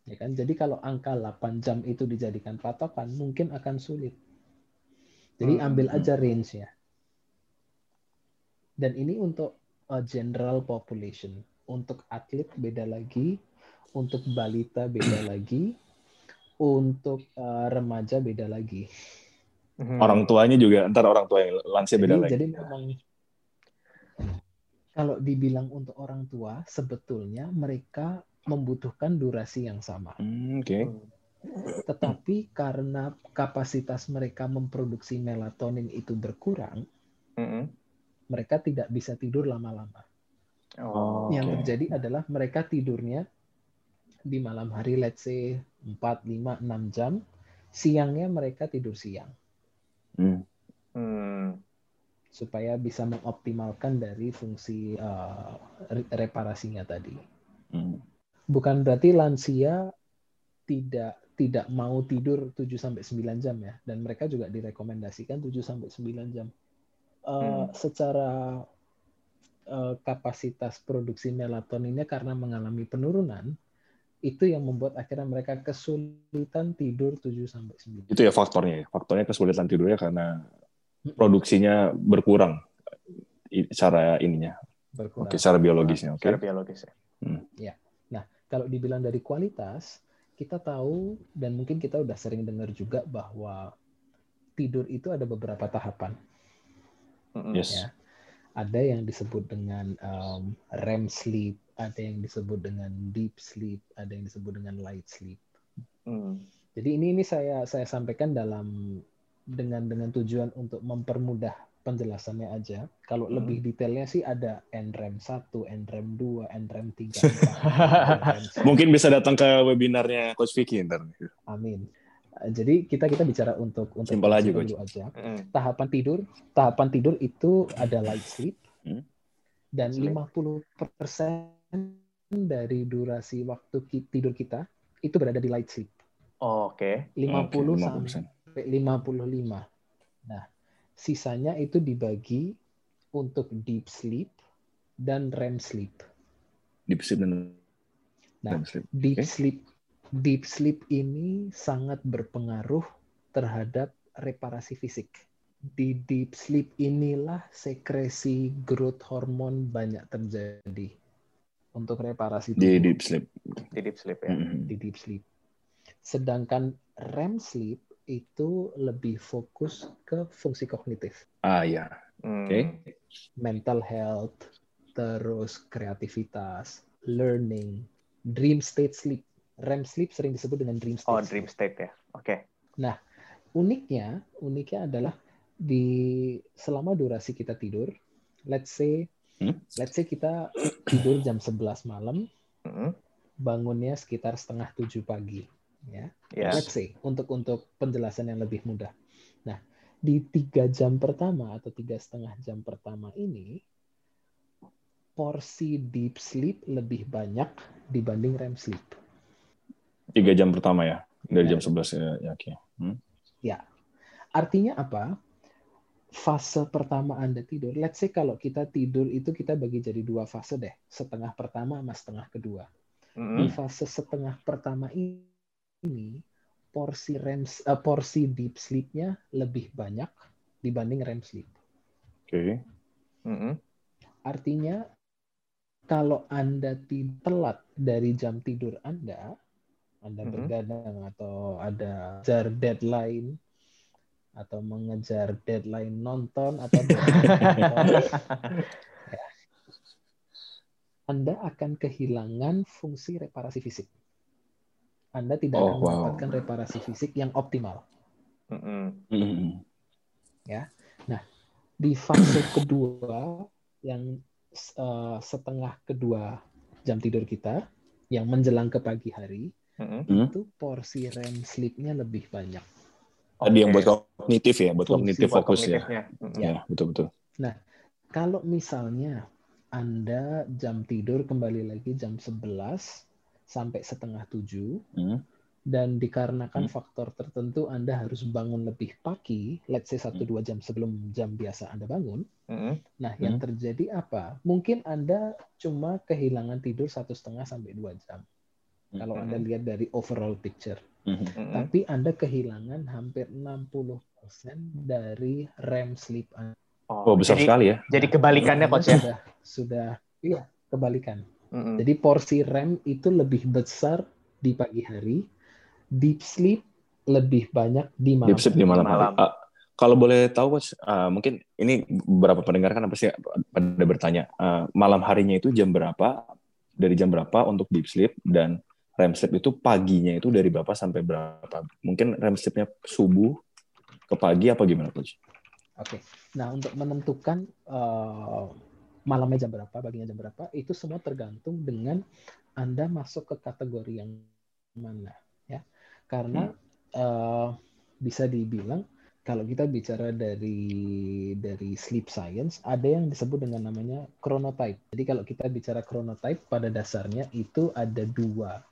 Speaker 3: Ya kan? Jadi kalau angka 8 jam itu dijadikan patokan, mungkin akan sulit. Jadi hmm. ambil aja range-nya. Dan ini untuk uh, general population. Untuk atlet beda lagi, untuk balita beda lagi, untuk uh, remaja beda lagi.
Speaker 2: Hmm. Orang tuanya juga, ntar orang tua yang lansia beda
Speaker 3: jadi,
Speaker 2: lagi.
Speaker 3: Jadi memang kalau dibilang untuk orang tua, sebetulnya mereka membutuhkan durasi yang sama.
Speaker 2: Hmm, Oke. Okay.
Speaker 3: Tetapi karena kapasitas mereka memproduksi melatonin itu berkurang, mm -hmm mereka tidak bisa tidur lama-lama.
Speaker 2: Oh,
Speaker 3: Yang
Speaker 2: oke.
Speaker 3: terjadi adalah mereka tidurnya di malam hari let's say 4, 5, 6 jam. Siangnya mereka tidur siang
Speaker 2: Hmm.
Speaker 1: Hmm.
Speaker 3: supaya bisa mengoptimalkan dari fungsi uh, re- reparasinya tadi.
Speaker 2: Hmm.
Speaker 3: Bukan berarti lansia tidak tidak mau tidur 7 sampai 9 jam ya dan mereka juga direkomendasikan 7 sampai 9 jam. Uh,
Speaker 1: Hmm.
Speaker 3: secara uh, kapasitas produksi melatoninnya karena mengalami penurunan itu yang membuat akhirnya mereka kesulitan tidur 7 sampai 9.
Speaker 2: Itu ya faktornya ya. Faktornya kesulitan tidurnya karena produksinya berkurang cara ininya.
Speaker 3: Berkurang.
Speaker 2: Oke, secara biologisnya. Oke.
Speaker 1: Secara biologis ya.
Speaker 3: Kalau dibilang dari kualitas, kita tahu dan mungkin kita udah sering dengar juga bahwa tidur itu ada beberapa tahapan.
Speaker 2: Yes.
Speaker 3: Ya. Ada yang disebut dengan um, REM sleep, ada yang disebut dengan deep sleep, ada yang disebut dengan light sleep.
Speaker 1: Hmm.
Speaker 3: Jadi ini ini saya saya sampaikan dalam dengan dengan tujuan untuk mempermudah penjelasannya aja. Kalau
Speaker 1: Hmm.
Speaker 3: lebih detailnya sih ada NREM 1, NREM 2, NREM 3, NREM 4.
Speaker 2: Mungkin bisa datang ke webinarnya Coach Vicky ntar.
Speaker 3: Amin. Jadi kita kita bicara untuk untuk
Speaker 2: Simpel aja, Coach.
Speaker 3: dulu aja.
Speaker 1: Mm-mm.
Speaker 3: Tahapan tidur, tahapan tidur itu ada light sleep
Speaker 2: Hmm.
Speaker 3: dan
Speaker 1: Sleep.
Speaker 3: 50% dari durasi waktu tidur kita itu berada di light sleep.
Speaker 1: Oh, Oke.
Speaker 3: 50
Speaker 2: Oke,
Speaker 3: sampai 55. Nah, sisanya itu dibagi untuk deep sleep dan REM sleep.
Speaker 2: Deep sleep dan
Speaker 3: Nah,
Speaker 2: REM sleep.
Speaker 3: Deep sleep deep sleep ini sangat berpengaruh terhadap reparasi fisik. Di deep sleep inilah sekresi growth hormon banyak terjadi untuk reparasi tubuh
Speaker 2: Di deep sleep.
Speaker 1: Di deep sleep ya.
Speaker 2: Mhm.
Speaker 3: di deep sleep. Sedangkan REM sleep itu lebih fokus ke fungsi kognitif,
Speaker 2: Ah ya. Oke.
Speaker 3: mental health, terus kreativitas, learning, dream state sleep. REM sleep sering disebut dengan dream state.
Speaker 1: Oh,
Speaker 3: sleep.
Speaker 1: dream state ya. Oke.
Speaker 3: uniknya uniknya adalah di selama durasi kita tidur let's say
Speaker 2: Hmm?
Speaker 3: let's say kita tidur jam 11 malam
Speaker 1: Mm-mm.
Speaker 3: bangunnya sekitar setengah tujuh pagi ya
Speaker 1: Ya.
Speaker 3: let's say untuk untuk penjelasan yang lebih mudah nah di tiga jam pertama atau tiga setengah jam pertama ini porsi deep sleep lebih banyak dibanding REM sleep
Speaker 2: Tiga jam pertama ya. Dari
Speaker 3: Ya.
Speaker 2: jam 11 ya. ya Oke. Hmm.
Speaker 3: Artinya apa? Fase pertama Anda tidur, let's say kalau kita tidur itu kita bagi jadi dua fase deh, setengah pertama sama setengah kedua.
Speaker 1: Mm-mm.
Speaker 3: Di fase setengah pertama ini, porsi REM, eh, porsi deep sleep-nya lebih banyak dibanding REM sleep.
Speaker 2: Oke.
Speaker 1: Mm-mm.
Speaker 3: Artinya kalau Anda telat dari jam tidur Anda, Anda
Speaker 1: Mhm.
Speaker 3: bergadang atau ada kejar deadline atau mengejar deadline nonton atau nonton, ya, Anda akan kehilangan fungsi reparasi fisik. Anda tidak
Speaker 2: Oh,
Speaker 3: akan
Speaker 2: wow.
Speaker 3: mendapatkan reparasi fisik yang optimal.
Speaker 1: Mm-mm.
Speaker 2: Mhm.
Speaker 3: Di fase kedua yang eh, setengah kedua jam tidur kita, yang menjelang ke pagi hari.
Speaker 2: Hmm.
Speaker 3: itu porsi REM sleep-nya lebih banyak.
Speaker 2: Tadi yang buat kognitif ya, buat
Speaker 3: Fungsi
Speaker 2: kognitif fokus ya.
Speaker 1: Mm-mm.
Speaker 2: Ya, betul-betul.
Speaker 3: Kalau misalnya Anda jam tidur kembali lagi jam 11 sampai setengah 7
Speaker 2: Hmm.
Speaker 3: dan dikarenakan
Speaker 2: Hmm.
Speaker 3: faktor tertentu Anda harus bangun lebih pagi, let's say 1-2 jam sebelum jam biasa Anda bangun,
Speaker 1: Mm-mm.
Speaker 3: nah yang
Speaker 2: Hmm.
Speaker 3: terjadi apa? Mungkin Anda cuma kehilangan tidur satu setengah sampai 2 jam. Kalau Anda
Speaker 1: Mhm.
Speaker 3: lihat dari overall picture.
Speaker 1: Mm-mm.
Speaker 3: Tapi Anda kehilangan hampir 60% dari REM sleep Anda.
Speaker 2: Oh, besar
Speaker 1: jadi,
Speaker 2: sekali ya.
Speaker 1: Jadi kebalikannya
Speaker 3: Anda
Speaker 1: coach ya.
Speaker 3: Sudah, sudah, iya, kebalikan.
Speaker 1: Mm-mm.
Speaker 3: Jadi porsi REM itu lebih besar di pagi hari, deep sleep lebih banyak di malam.
Speaker 2: Deep sleep di malam,
Speaker 1: Malam.
Speaker 2: hari. Ah, kalau boleh tahu coach, ah, mungkin ini beberapa pendengar kan pasti pada bertanya, ah, malam harinya itu jam berapa? Dari jam berapa untuk deep sleep dan REM sleep itu paginya itu dari berapa sampai berapa? Mungkin REM sleepnya subuh ke pagi apa gimana coach?
Speaker 3: Oke. Nah, untuk menentukan eh, malamnya jam berapa, paginya jam berapa, itu semua tergantung dengan Anda masuk ke kategori yang mana ya. Karena hmm. uh, bisa dibilang kalau kita bicara dari dari sleep science ada yang disebut dengan namanya chronotype. Jadi kalau kita bicara chronotype pada dasarnya itu ada dua.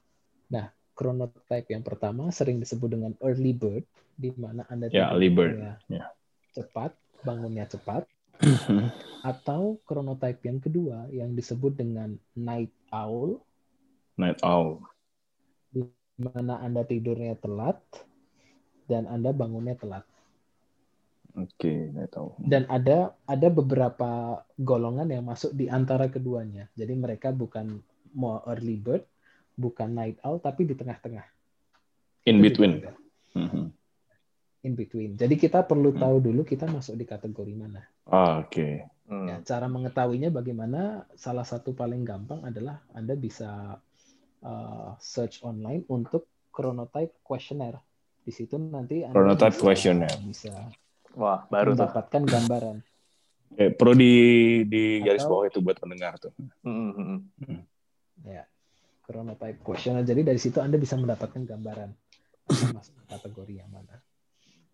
Speaker 3: Nah, chronotype yang pertama sering disebut dengan early bird di mana Anda
Speaker 2: yeah, early bird. Yeah.
Speaker 3: cepat, bangunnya cepat. atau chronotype yang kedua yang disebut dengan night owl.
Speaker 2: Night owl.
Speaker 3: Di mana Anda tidurnya telat dan Anda bangunnya telat.
Speaker 2: Oke, okay, tahu.
Speaker 3: Dan ada ada beberapa golongan yang masuk di antara keduanya. Jadi mereka bukan more early bird, bukan night owl, tapi di tengah-tengah.
Speaker 2: In between.
Speaker 3: Mm-hmm. In between. Jadi kita perlu mm. tahu dulu kita masuk di kategori mana.
Speaker 2: Oh, Oke. Okay.
Speaker 3: Mm. Ya, cara mengetahuinya bagaimana? Salah satu paling gampang adalah Anda bisa uh, search online untuk chronotype questionnaire. Di situ nanti
Speaker 2: Anda chronotype bisa, questionnaire.
Speaker 3: bisa
Speaker 1: Wah, baru
Speaker 3: mendapatkan
Speaker 1: tuh.
Speaker 3: gambaran.
Speaker 2: Eh, perlu di di garis Atau, bawah itu buat pendengar tuh. Mm
Speaker 3: -hmm. Ya, chronotype questionnaire. Jadi dari situ Anda bisa mendapatkan gambaran masuk kategori yang mana.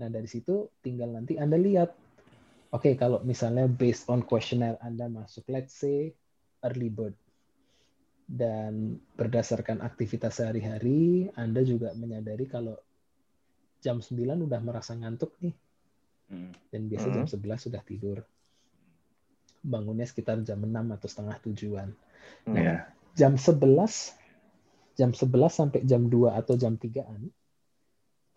Speaker 3: Nah dari situ tinggal nanti Anda lihat, oke okay, kalau misalnya based on questionnaire Anda masuk, let's say early bird, dan berdasarkan aktivitas sehari-hari, Anda juga menyadari kalau jam 9 udah merasa ngantuk nih, Hmm. Dan biasa jam 11 hmm. sudah tidur. Bangunnya sekitar jam 6 atau setengah tujuan. Nah, yeah. jam 11 jam 11 sampai jam 2 atau jam 3-an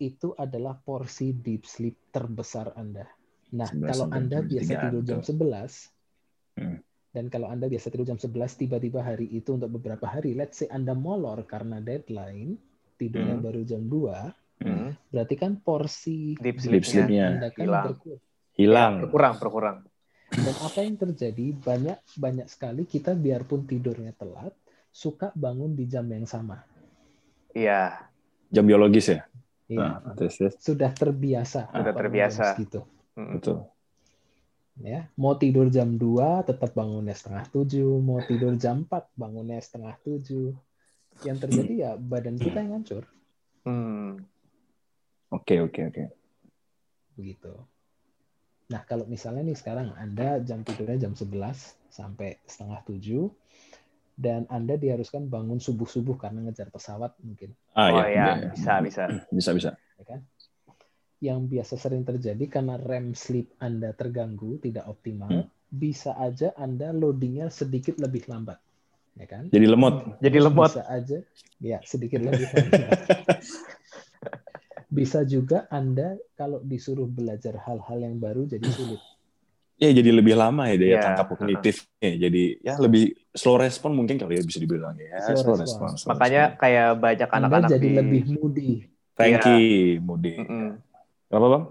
Speaker 3: itu adalah porsi deep sleep terbesar Anda. Nah, kalau Anda biasa tidur jam 11 hmm. dan kalau Anda biasa tidur jam 11 tiba-tiba hari itu untuk beberapa hari, let's say Anda molor karena deadline, tidurnya hmm. baru jam 2, Hmm. Berarti kan porsi
Speaker 2: deep sleep-nya
Speaker 3: kan hilang. Berkurang.
Speaker 2: Hilang.
Speaker 1: Ya, berkurang, berkurang.
Speaker 3: Dan apa yang terjadi banyak banyak sekali kita biarpun tidurnya telat suka bangun di jam yang sama.
Speaker 1: Iya.
Speaker 2: Jam biologis ya.
Speaker 3: Iya. Nah, Sudah terbiasa.
Speaker 1: Sudah terbiasa.
Speaker 3: Gitu.
Speaker 2: Hmm. Betul.
Speaker 3: Ya, mau tidur jam 2 tetap bangunnya setengah tujuh, mau tidur jam 4 bangunnya setengah tujuh. Yang terjadi ya badan kita yang hancur.
Speaker 1: Hmm.
Speaker 2: Oke, oke, oke.
Speaker 3: Begitu. Nah, kalau misalnya nih sekarang Anda jam tidurnya jam 11 sampai setengah 7 dan Anda diharuskan bangun subuh-subuh karena ngejar pesawat mungkin.
Speaker 1: Ah, oh ya, ya, bisa, bisa.
Speaker 2: Bisa, bisa.
Speaker 3: Ya kan? Yang biasa sering terjadi karena REM sleep Anda terganggu, tidak optimal, hmm. bisa aja Anda loadingnya sedikit lebih lambat. Ya kan?
Speaker 2: Jadi lemot.
Speaker 1: Jadi lemot.
Speaker 3: Bisa aja, ya sedikit lebih lambat. bisa juga Anda kalau disuruh belajar hal-hal yang baru jadi sulit.
Speaker 2: Ya jadi lebih lama ya daya yeah. tangkap kognitifnya. Jadi ya lebih slow respon mungkin kalau ya bisa dibilang ya.
Speaker 3: Slow, slow respon.
Speaker 1: Slow Makanya respon. kayak banyak anak-anak
Speaker 3: jadi di... lebih moody.
Speaker 2: Frankie, yeah. moody. Mm -hmm. Apa bang?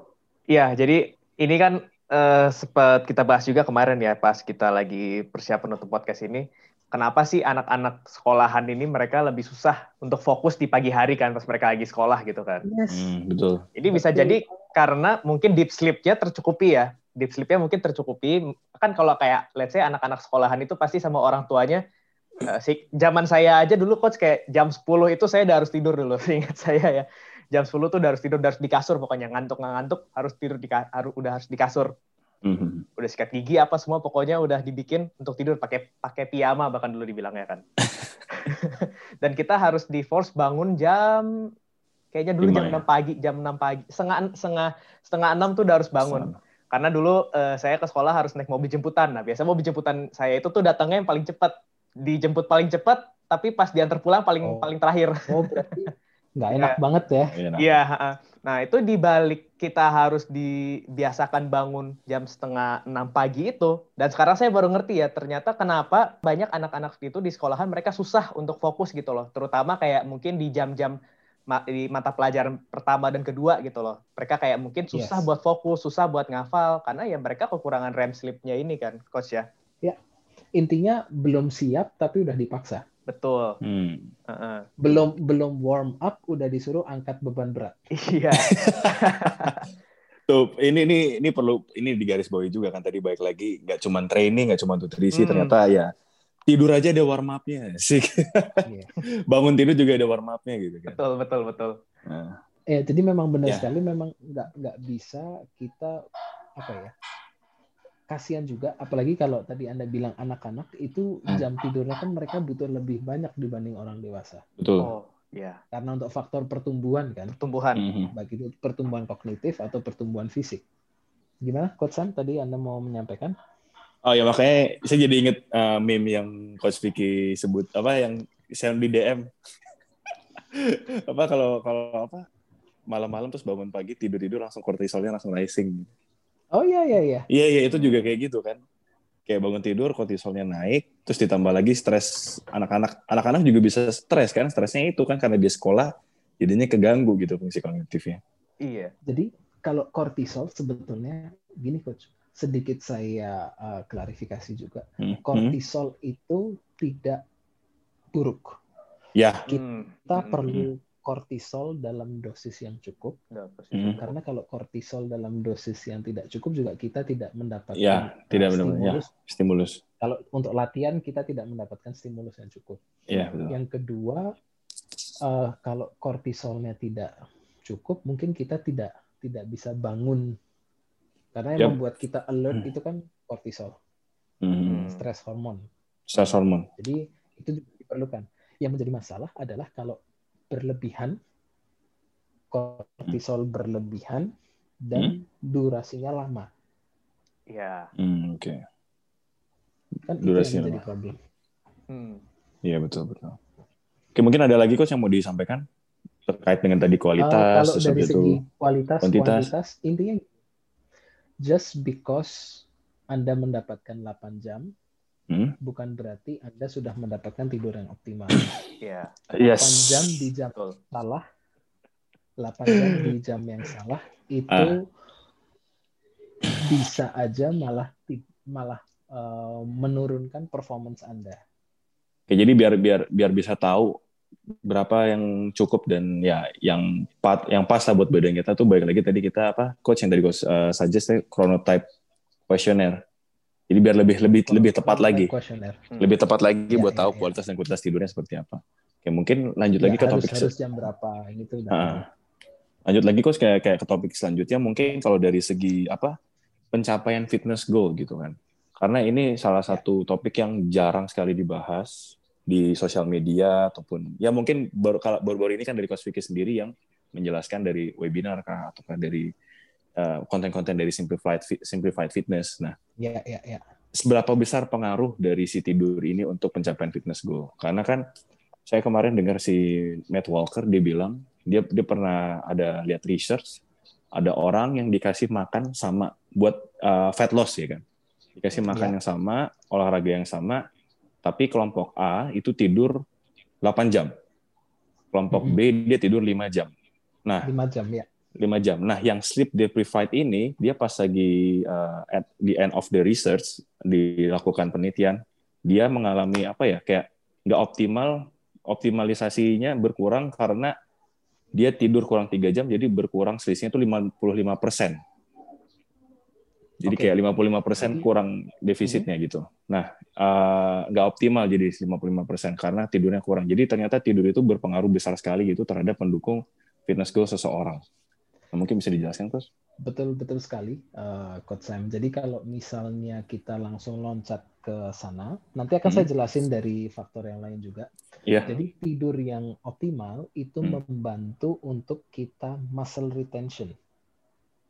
Speaker 1: Iya, jadi ini kan uh, sempat kita bahas juga kemarin ya pas kita lagi persiapan untuk podcast ini kenapa sih anak-anak sekolahan ini mereka lebih susah untuk fokus di pagi hari kan pas mereka lagi sekolah gitu kan.
Speaker 2: Yes. Hmm, betul.
Speaker 1: Ini bisa betul. jadi karena mungkin deep sleep-nya tercukupi ya. Deep sleep-nya mungkin tercukupi. Kan kalau kayak let's say anak-anak sekolahan itu pasti sama orang tuanya uh, si zaman saya aja dulu coach kayak jam 10 itu saya udah harus tidur dulu. Ingat saya ya. Jam 10 tuh udah harus tidur, udah harus di kasur pokoknya ngantuk ngantuk harus tidur di harus udah harus di kasur Mm-hmm. Udah sikat gigi apa semua pokoknya udah dibikin untuk tidur pakai pakai piyama bahkan dulu dibilangnya kan. Dan kita harus di force bangun jam kayaknya dulu jam ya? 6 pagi, jam 6 pagi. Setengah setengah setengah 6 tuh udah harus bangun. Setengah. Karena dulu uh, saya ke sekolah harus naik mobil jemputan. Nah, biasa mobil jemputan saya itu tuh datangnya yang paling cepat. Dijemput paling cepat, tapi pas diantar pulang paling oh. paling terakhir.
Speaker 3: Oh, berarti nggak enak yeah. banget ya.
Speaker 1: Iya. Nah itu dibalik kita harus dibiasakan bangun jam setengah enam pagi itu. Dan sekarang saya baru ngerti ya ternyata kenapa banyak anak-anak itu di sekolahan mereka susah untuk fokus gitu loh. Terutama kayak mungkin di jam-jam di mata pelajaran pertama dan kedua gitu loh. Mereka kayak mungkin susah yes. buat fokus, susah buat ngafal karena ya mereka kekurangan REM sleep-nya ini kan, coach ya.
Speaker 3: Ya. Intinya belum siap tapi udah dipaksa.
Speaker 1: Betul.
Speaker 2: Hmm.
Speaker 3: Uh-uh. Belum belum warm up udah disuruh angkat beban berat.
Speaker 1: Iya.
Speaker 2: Tuh ini ini ini perlu ini di garis bawahi juga kan tadi baik lagi nggak cuma training, nggak cuma nutrisi,
Speaker 1: Hmm.
Speaker 2: ternyata ya tidur aja ada warm up-nya sih.
Speaker 3: Iya.
Speaker 2: Bangun tidur juga ada warm up-nya gitu kan.
Speaker 1: Betul, betul, betul.
Speaker 2: Nah,
Speaker 3: Ya, jadi memang benar
Speaker 2: Ya.
Speaker 3: sekali memang nggak nggak bisa kita apa ya kasihan juga apalagi kalau tadi anda bilang anak-anak itu
Speaker 2: Hmm.
Speaker 3: jam tidurnya kan mereka butuh lebih banyak dibanding orang dewasa
Speaker 2: betul.
Speaker 1: Oh, ya.
Speaker 3: karena untuk faktor pertumbuhan kan
Speaker 1: Pertumbuhan.
Speaker 2: Mhm.
Speaker 3: baik itu pertumbuhan kognitif atau pertumbuhan fisik gimana Coach Sam tadi anda mau menyampaikan
Speaker 2: Oh ya makanya saya jadi inget uh, meme yang Coach Vicky sebut apa yang saya di DM apa kalau kalau apa malam-malam terus bangun pagi tidur-tidur langsung kortisolnya langsung rising.
Speaker 3: oh iya iya iya
Speaker 2: Iya iya itu juga kayak gitu kan. Kayak bangun tidur kortisolnya naik terus ditambah lagi stres anak-anak anak-anak juga bisa stres kan stresnya itu kan karena dia sekolah jadinya keganggu gitu fungsi kognitifnya.
Speaker 1: Iya.
Speaker 3: jadi kalau kortisol sebetulnya gini coach sedikit saya uh, klarifikasi juga
Speaker 2: Hmm.
Speaker 3: kortisol itu tidak buruk
Speaker 2: Ya.
Speaker 1: Hmm.
Speaker 3: kita
Speaker 1: Hmm.
Speaker 3: perlu kortisol dalam dosis yang cukup
Speaker 1: pasti.
Speaker 2: Hmm.
Speaker 3: karena kalau kortisol dalam dosis yang tidak cukup juga kita tidak mendapatkan
Speaker 2: Ya,
Speaker 3: uh,
Speaker 2: tidak benar ya,
Speaker 3: stimulus
Speaker 2: stimulus.
Speaker 3: kalau untuk latihan kita tidak mendapatkan stimulus yang cukup
Speaker 2: Iya, betul.
Speaker 3: yang kedua uh, kalau kortisolnya tidak cukup mungkin kita tidak tidak bisa bangun karena yang
Speaker 2: Yap.
Speaker 3: membuat kita alert
Speaker 2: Hmm.
Speaker 3: itu kan kortisol
Speaker 2: Hmm.
Speaker 3: stress hormon
Speaker 2: Stress hormone.
Speaker 3: jadi itu juga diperlukan yang menjadi masalah adalah kalau berlebihan kortisol berlebihan dan durasinya lama
Speaker 1: Iya.
Speaker 2: Hmm, oke.
Speaker 3: kan
Speaker 2: Durasinya
Speaker 3: itu yang menjadi
Speaker 2: lama.
Speaker 3: problem
Speaker 1: Hmm.
Speaker 2: Iya betul betul. Oke mungkin ada lagi coach yang mau disampaikan terkait dengan tadi
Speaker 3: Uh,
Speaker 2: kualitas
Speaker 3: kalau
Speaker 2: terus
Speaker 3: dari segi
Speaker 2: itu
Speaker 3: kualitas
Speaker 2: kuantitas.
Speaker 3: kuantitas intinya just because anda mendapatkan 8 jam
Speaker 2: Hmm?
Speaker 3: bukan berarti anda sudah mendapatkan tidur yang optimal
Speaker 1: Iya.
Speaker 3: 8 jam di jam
Speaker 1: Betul.
Speaker 3: salah 8 jam di jam yang salah itu
Speaker 2: Ah.
Speaker 3: bisa aja malah malah uh, menurunkan performance Anda.
Speaker 2: Oke, jadi biar biar biar bisa tahu berapa yang cukup dan ya yang pat yang pas lah buat badan kita tuh baik lagi tadi kita apa coach yang tadi coach uh, suggest ya, chronotype questionnaire. Jadi biar lebih lebih lebih tepat lagi.
Speaker 1: Hmm.
Speaker 2: lebih tepat lagi
Speaker 3: Ya,
Speaker 2: buat
Speaker 3: ya,
Speaker 2: tahu
Speaker 3: ya.
Speaker 2: kualitas dan kuantitas tidurnya seperti apa. Oke, mungkin lanjut
Speaker 3: Ya,
Speaker 2: lagi ke topik
Speaker 3: harus jam berapa ini tuh udah.
Speaker 2: Ah. lanjut lagi coach kayak kayak ke topik selanjutnya mungkin kalau dari segi apa pencapaian fitness goal gitu kan karena ini salah satu topik yang jarang sekali dibahas di sosial media ataupun ya mungkin baru kalau baru-baru ini kan dari coach Vicky sendiri yang menjelaskan dari webinar kah ataukah dari uh, konten-konten dari simplified simplified fitness nah
Speaker 3: Ya, ya, ya.
Speaker 2: seberapa besar pengaruh dari si tidur ini untuk pencapaian fitness goal? Karena kan saya kemarin dengar si Matt Walker dia bilang dia dia pernah ada lihat research ada orang yang dikasih makan sama buat uh, fat loss ya kan. Dikasih makan
Speaker 3: Ya.
Speaker 2: yang sama, olahraga yang sama, tapi kelompok A itu tidur 8 jam. Kelompok. B dia tidur 5 jam. Nah,
Speaker 3: 5 jam ya.
Speaker 2: 5 jam. Nah, yang sleep deprived ini dia pas lagi uh, at the end of the research dilakukan penelitian, dia mengalami apa ya kayak nggak optimal, optimalisasinya berkurang karena dia tidur kurang tiga jam, jadi berkurang selisihnya itu 55 persen. Jadi
Speaker 3: Oke.
Speaker 2: kayak 55 persen
Speaker 3: Jadi-
Speaker 2: kurang defisitnya gitu. Nah, uh, nggak optimal jadi 55 persen karena tidurnya kurang. Jadi ternyata tidur itu berpengaruh besar sekali gitu terhadap pendukung fitness goal seseorang. Nah, mungkin bisa dijelaskan, Coach?
Speaker 3: Betul betul sekali, eh, Coach Sam. Jadi kalau misalnya kita langsung loncat ke sana, nanti akan
Speaker 2: Hmm.
Speaker 3: saya jelasin dari faktor yang lain juga.
Speaker 2: Iya.
Speaker 3: Jadi tidur yang optimal itu
Speaker 2: Hmm.
Speaker 3: membantu untuk kita muscle retention.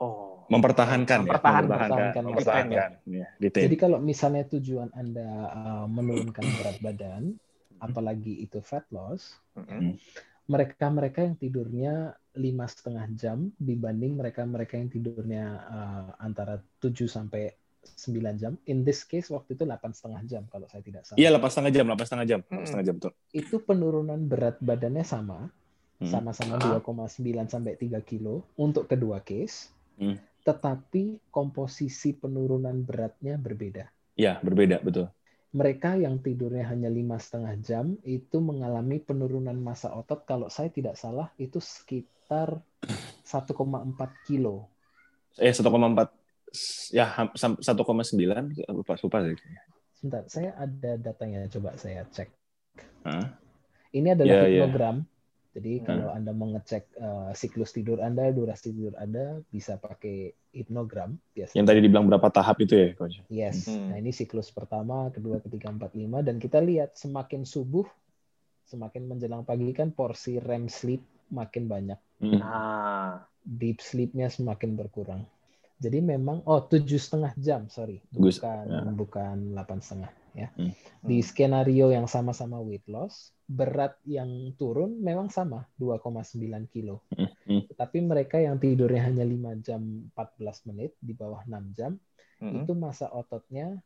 Speaker 1: Oh.
Speaker 2: Mempertahankan, ya.
Speaker 1: Mempertahankan.
Speaker 3: Mempertahankan,
Speaker 2: Mempertahankan. Ya.
Speaker 3: Jadi kalau misalnya tujuan Anda uh, menurunkan berat badan, apalagi itu fat loss,
Speaker 1: Mm-mm.
Speaker 3: mereka-mereka yang tidurnya lima setengah jam dibanding mereka-mereka yang tidurnya uh, antara 7 sampai 9 jam. In this case waktu itu 8 setengah jam kalau saya tidak salah.
Speaker 2: Iya, lepas setengah jam, lepas setengah jam, lepas
Speaker 1: Hmm.
Speaker 2: setengah jam betul.
Speaker 3: Itu penurunan berat badannya sama,
Speaker 2: Hmm.
Speaker 3: sama-sama
Speaker 1: Ah.
Speaker 3: 2,9 sampai 3 kilo untuk kedua case.
Speaker 2: Hmm.
Speaker 3: Tetapi komposisi penurunan beratnya berbeda.
Speaker 2: Iya, berbeda betul.
Speaker 3: mereka yang tidurnya hanya lima setengah jam itu mengalami penurunan massa otot kalau saya tidak salah itu sekitar 1,4 kilo
Speaker 2: Eh 1,4 ya ham- sam- 1,9 lupa lupa sih.
Speaker 3: Sebentar, saya ada datanya coba saya cek.
Speaker 2: Hah?
Speaker 3: Ini adalah
Speaker 2: Iya, iya.
Speaker 3: hipnogram. Jadi kalau Anda mau ngecek eh, siklus tidur Anda, durasi tidur Anda, bisa pakai hipnogram biasanya.
Speaker 2: Yang tadi dibilang berapa tahap itu ya, coach?
Speaker 3: Yes.
Speaker 1: Hmm.
Speaker 3: Nah, ini siklus pertama, kedua, ketiga, empat, lima dan kita lihat semakin subuh, semakin menjelang pagi kan porsi REM sleep makin banyak.
Speaker 2: Hmm.
Speaker 1: Ah,
Speaker 3: Deep sleep-nya semakin berkurang. Jadi memang oh tujuh setengah jam, sorry, bukan
Speaker 2: ya.
Speaker 3: bukan delapan setengah ya.
Speaker 2: Hmm.
Speaker 3: Di skenario yang sama-sama weight loss, berat yang turun memang sama 2,9 kilo.
Speaker 2: Hmm. Hmm.
Speaker 3: Tetapi mereka yang tidurnya hanya 5 jam 14 menit di bawah 6 jam,
Speaker 1: mm-mm.
Speaker 3: itu masa ototnya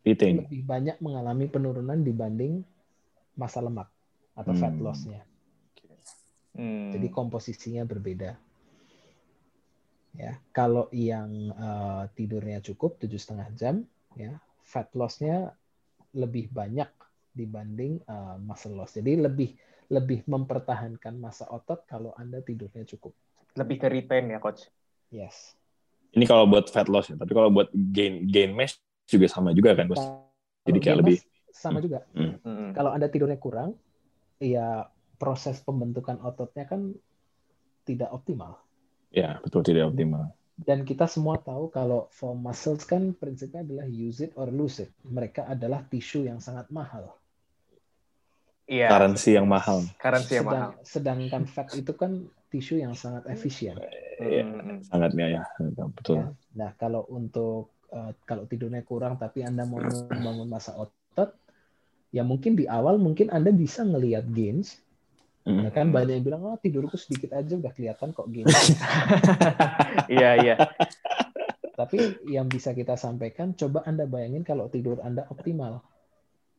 Speaker 2: Retain.
Speaker 3: lebih banyak mengalami penurunan dibanding masa lemak atau fat
Speaker 2: Hmm.
Speaker 3: loss-nya.
Speaker 1: Hmm.
Speaker 3: Jadi komposisinya berbeda. Ya, kalau yang eh, tidurnya cukup tujuh setengah jam, ya fat loss-nya lebih banyak dibanding eh, muscle loss. Jadi lebih lebih mempertahankan masa otot kalau anda tidurnya cukup.
Speaker 1: lebih ke retain ya coach.
Speaker 3: Yes.
Speaker 2: Ini kalau buat fat loss ya, tapi kalau buat gain gain mass juga sama juga kan, bos? Jadi kayak lebih-
Speaker 3: sama juga.
Speaker 1: Mm-mm.
Speaker 3: Kalau anda tidurnya kurang, ya proses pembentukan ototnya kan tidak optimal.
Speaker 2: Ya, betul tidak optimal.
Speaker 3: Dan kita semua tahu kalau for muscles kan prinsipnya adalah use it or lose it. Mereka adalah tisu yang sangat mahal.
Speaker 1: Iya.
Speaker 2: Currency yang mahal.
Speaker 1: Currency yang mahal.
Speaker 3: Sedang, sedangkan fat itu kan tisu yang sangat efisien.
Speaker 2: Iya,
Speaker 1: Mm-mm.
Speaker 2: sangatnya ya, betul.
Speaker 3: Ya. Nah, kalau untuk eh, kalau tidurnya kurang tapi Anda mau membangun masa otot, ya mungkin di awal mungkin Anda bisa ngelihat gains.
Speaker 2: Mm.
Speaker 3: Ya kan banyak yang bilang, "Oh, tidurku sedikit aja udah kelihatan kok gains."
Speaker 1: Iya iya.
Speaker 3: tapi yang bisa kita sampaikan, coba Anda bayangin kalau tidur Anda optimal.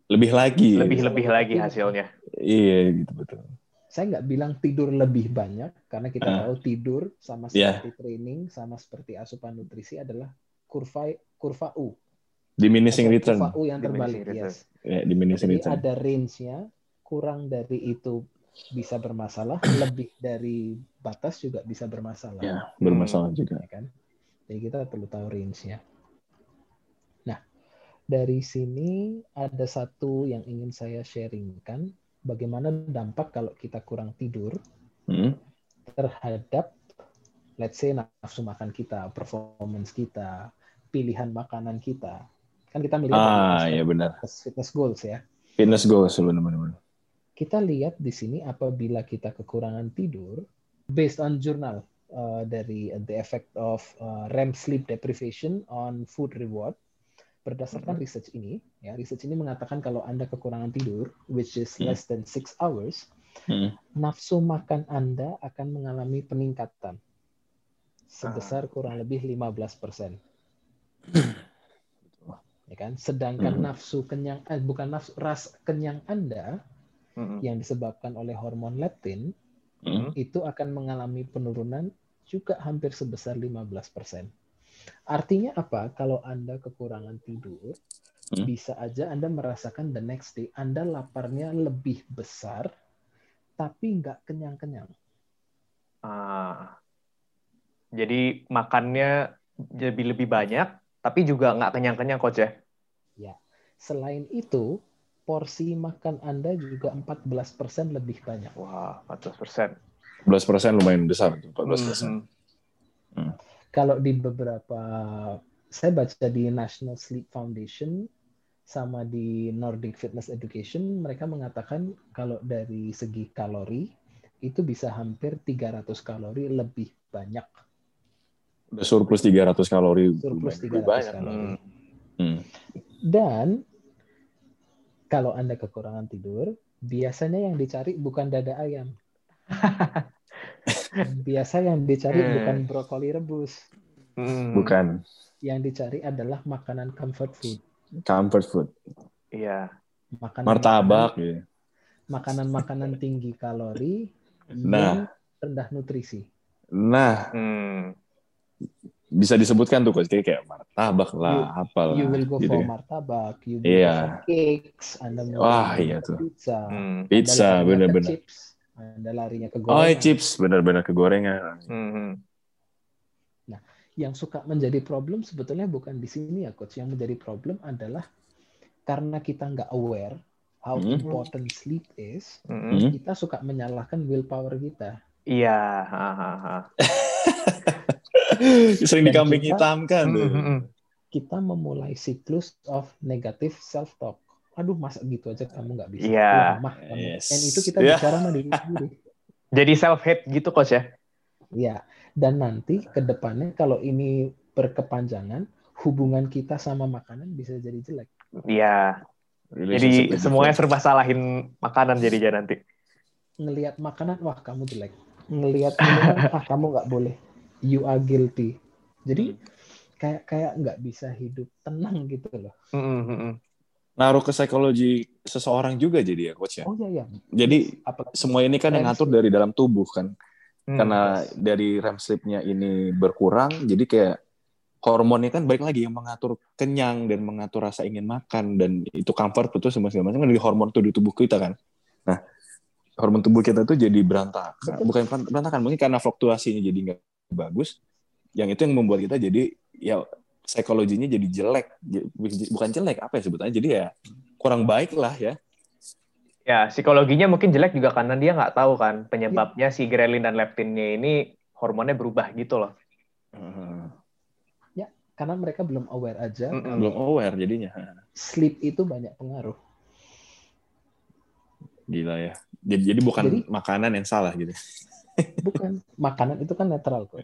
Speaker 2: Lebih lagi.
Speaker 1: Lebih lebih lagi hasilnya.
Speaker 2: Iya, gitu betul.
Speaker 3: saya nggak bilang tidur lebih banyak karena kita
Speaker 2: Ah.
Speaker 3: tahu tidur sama
Speaker 2: Iya.
Speaker 3: seperti training sama seperti asupan nutrisi adalah kurva kurva U
Speaker 2: Diminishing
Speaker 3: Atau
Speaker 2: return.
Speaker 3: kurva U yang terbalik
Speaker 1: Diminishing return.
Speaker 3: yes
Speaker 2: Ya, diminishing
Speaker 3: jadi
Speaker 2: return.
Speaker 3: ada range-nya kurang dari itu bisa bermasalah lebih dari batas juga bisa bermasalah
Speaker 2: Ya, bermasalah juga.
Speaker 3: ya kan jadi kita perlu tahu range-nya nah dari sini ada satu yang ingin saya sharingkan bagaimana dampak kalau kita kurang tidur
Speaker 2: Mm.
Speaker 3: terhadap let's say nafsu makan kita, performance kita, pilihan makanan kita. Kan kita melihat
Speaker 2: Ah,
Speaker 3: dari
Speaker 2: ya benar.
Speaker 3: fitness, fitness goals ya.
Speaker 2: Fitness goals benar-benar.
Speaker 3: Kita lihat di sini apabila kita kekurangan tidur based on jurnal uh, dari uh, the effect of uh, REM sleep deprivation on food reward berdasarkan research ini ya research ini mengatakan kalau Anda kekurangan tidur which is
Speaker 2: Hmm.
Speaker 3: less than six hours
Speaker 2: Mm.
Speaker 3: nafsu makan Anda akan mengalami peningkatan sebesar kurang lebih 15%. Ya kan? Sedangkan
Speaker 2: Hmm.
Speaker 3: nafsu kenyang eh, bukan nafsu ras kenyang Anda Yang disebabkan oleh hormon leptin
Speaker 2: Mm.
Speaker 3: itu akan mengalami penurunan juga hampir sebesar 15%. Artinya apa? Kalau Anda kekurangan tidur,
Speaker 2: Hmm.
Speaker 3: bisa aja Anda merasakan the next day Anda laparnya lebih besar tapi nggak kenyang-kenyang.
Speaker 1: Ah. Jadi makannya jadi lebih banyak, tapi juga nggak kenyang-kenyang coach ya.
Speaker 3: Selain itu, porsi makan Anda juga 14% lebih banyak.
Speaker 1: Wah, 14%.
Speaker 2: 14% lumayan besar tuh, 14%.
Speaker 1: Mm-mm.
Speaker 3: Kalau di beberapa, saya baca di National Sleep Foundation sama di Nordic Fitness Education, mereka mengatakan kalau dari segi kalori itu bisa hampir 300 kalori lebih banyak.
Speaker 2: Udah surplus 300 kalori.
Speaker 3: Surplus
Speaker 2: lumayan lebih
Speaker 3: 300
Speaker 2: banyak.
Speaker 3: kalori.
Speaker 1: Mm.
Speaker 2: Hmm.
Speaker 3: Dan kalau Anda kekurangan tidur, biasanya yang dicari bukan dada ayam. Biasa yang dicari
Speaker 1: Hmm.
Speaker 3: bukan brokoli rebus.
Speaker 1: Mm.
Speaker 2: Bukan
Speaker 3: Yang dicari adalah makanan comfort food.
Speaker 2: comfort food.
Speaker 1: Iya.
Speaker 3: Makanan
Speaker 2: Martabak ya.
Speaker 3: Makanan-makanan tinggi kalori
Speaker 2: Nah.
Speaker 3: yang rendah nutrisi.
Speaker 2: Nah,
Speaker 1: Mm.
Speaker 2: Bisa disebutkan tuh coach kayak kayak martabak lah, apalah.
Speaker 3: You will go
Speaker 2: gitu
Speaker 3: for
Speaker 2: ya.
Speaker 3: martabak, you will
Speaker 2: Iya.
Speaker 3: go for cakes, Anda mau
Speaker 2: Wah, iya tuh.
Speaker 3: Pizza,
Speaker 1: Mm.
Speaker 2: Pizza,
Speaker 3: Anda larinya ke
Speaker 2: bener-bener.
Speaker 3: chips, Anda larinya ke
Speaker 2: Oh,
Speaker 3: gorengan.
Speaker 2: chips, benar-benar kegorengan.
Speaker 1: Mhm.
Speaker 3: yang suka menjadi problem sebetulnya bukan di sini ya coach. Yang menjadi problem adalah karena kita nggak aware how
Speaker 2: Hmm.
Speaker 3: important sleep is,
Speaker 1: Mm-mm.
Speaker 3: kita suka menyalahkan willpower kita.
Speaker 1: Iya. ha, ha, ha.
Speaker 2: Sering dikambing
Speaker 3: kita-
Speaker 2: hitamkan tuh.
Speaker 1: Mm-mm.
Speaker 3: Kita memulai siklus of negative self talk. Aduh, masa gitu aja kamu nggak bisa.
Speaker 1: Iya.
Speaker 3: Lemah.
Speaker 2: Yes.
Speaker 3: Dan itu kita
Speaker 2: Ya.
Speaker 3: bicara sama diri sendiri.
Speaker 1: Jadi self hate gitu coach ya?
Speaker 3: Ya, dan nanti ke depannya kalau ini berkepanjangan, hubungan kita sama makanan bisa jadi jelek.
Speaker 1: Iya. Jadi semuanya serba salahin makanan jadinya nanti.
Speaker 3: Ngelihat makanan, wah kamu jelek. Ngelihat minuman, ah kamu nggak boleh. You are guilty. Jadi kayak kayak nggak bisa hidup tenang gitu loh.
Speaker 1: Mm-mm, mm-mm.
Speaker 2: naruh ke psikologi seseorang juga jadi ya coach ya.
Speaker 3: Oh iya iya.
Speaker 2: Jadi
Speaker 3: Apalagi
Speaker 2: semua ini kan yang ngatur dari dalam tubuh kan.
Speaker 1: Hmm.
Speaker 2: Karena dari REM sleep-nya ini berkurang, jadi kayak hormonnya kan baik lagi yang mengatur kenyang dan mengatur rasa ingin makan dan itu comfort betul semua segala macam kan dari hormon tuh di tubuh kita kan. Nah, hormon tubuh kita tuh jadi berantakan, bukan berantakan mungkin karena fluktuasinya jadi nggak bagus. Yang itu yang membuat kita jadi ya psikologinya jadi jelek, bukan jelek apa ya sebutannya jadi ya kurang baik lah ya.
Speaker 1: Ya, psikologinya mungkin jelek juga karena dia nggak tahu kan penyebabnya si grelin dan leptinnya ini hormonnya berubah gitu loh.
Speaker 2: Hmm,
Speaker 3: karena mereka belum aware aja
Speaker 1: Mm-mm.
Speaker 3: kalau
Speaker 2: belum aware jadinya.
Speaker 3: sleep itu banyak pengaruh.
Speaker 2: Gila ya. Jadi, jadi bukan
Speaker 3: Jadi-
Speaker 2: makanan yang salah gitu.
Speaker 3: Bukan makanan itu kan netral kok.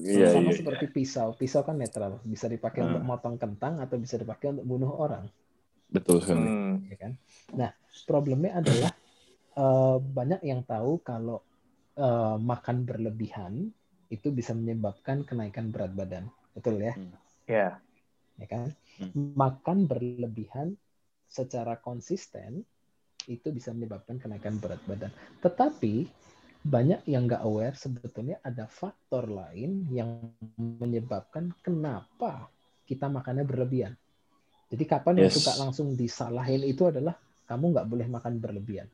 Speaker 2: Iya,
Speaker 3: Sama
Speaker 2: iya,
Speaker 3: seperti pisau. Pisau kan netral, bisa dipakai
Speaker 2: Hmm.
Speaker 3: untuk motong kentang atau bisa dipakai untuk bunuh orang.
Speaker 2: Betul sekali.
Speaker 1: Hmm.
Speaker 3: ya kan? Nah, problemnya adalah eh, banyak yang tahu kalau eh, makan berlebihan itu bisa menyebabkan kenaikan berat badan, betul ya?
Speaker 1: Ya.
Speaker 3: Ya kan?
Speaker 2: Hmm.
Speaker 3: Makan berlebihan secara konsisten itu bisa menyebabkan kenaikan berat badan. Tetapi banyak yang nggak aware sebetulnya ada faktor lain yang menyebabkan kenapa kita makannya berlebihan. Jadi kapan yang
Speaker 2: Yes.
Speaker 3: suka langsung disalahin itu adalah kamu nggak boleh makan berlebihan.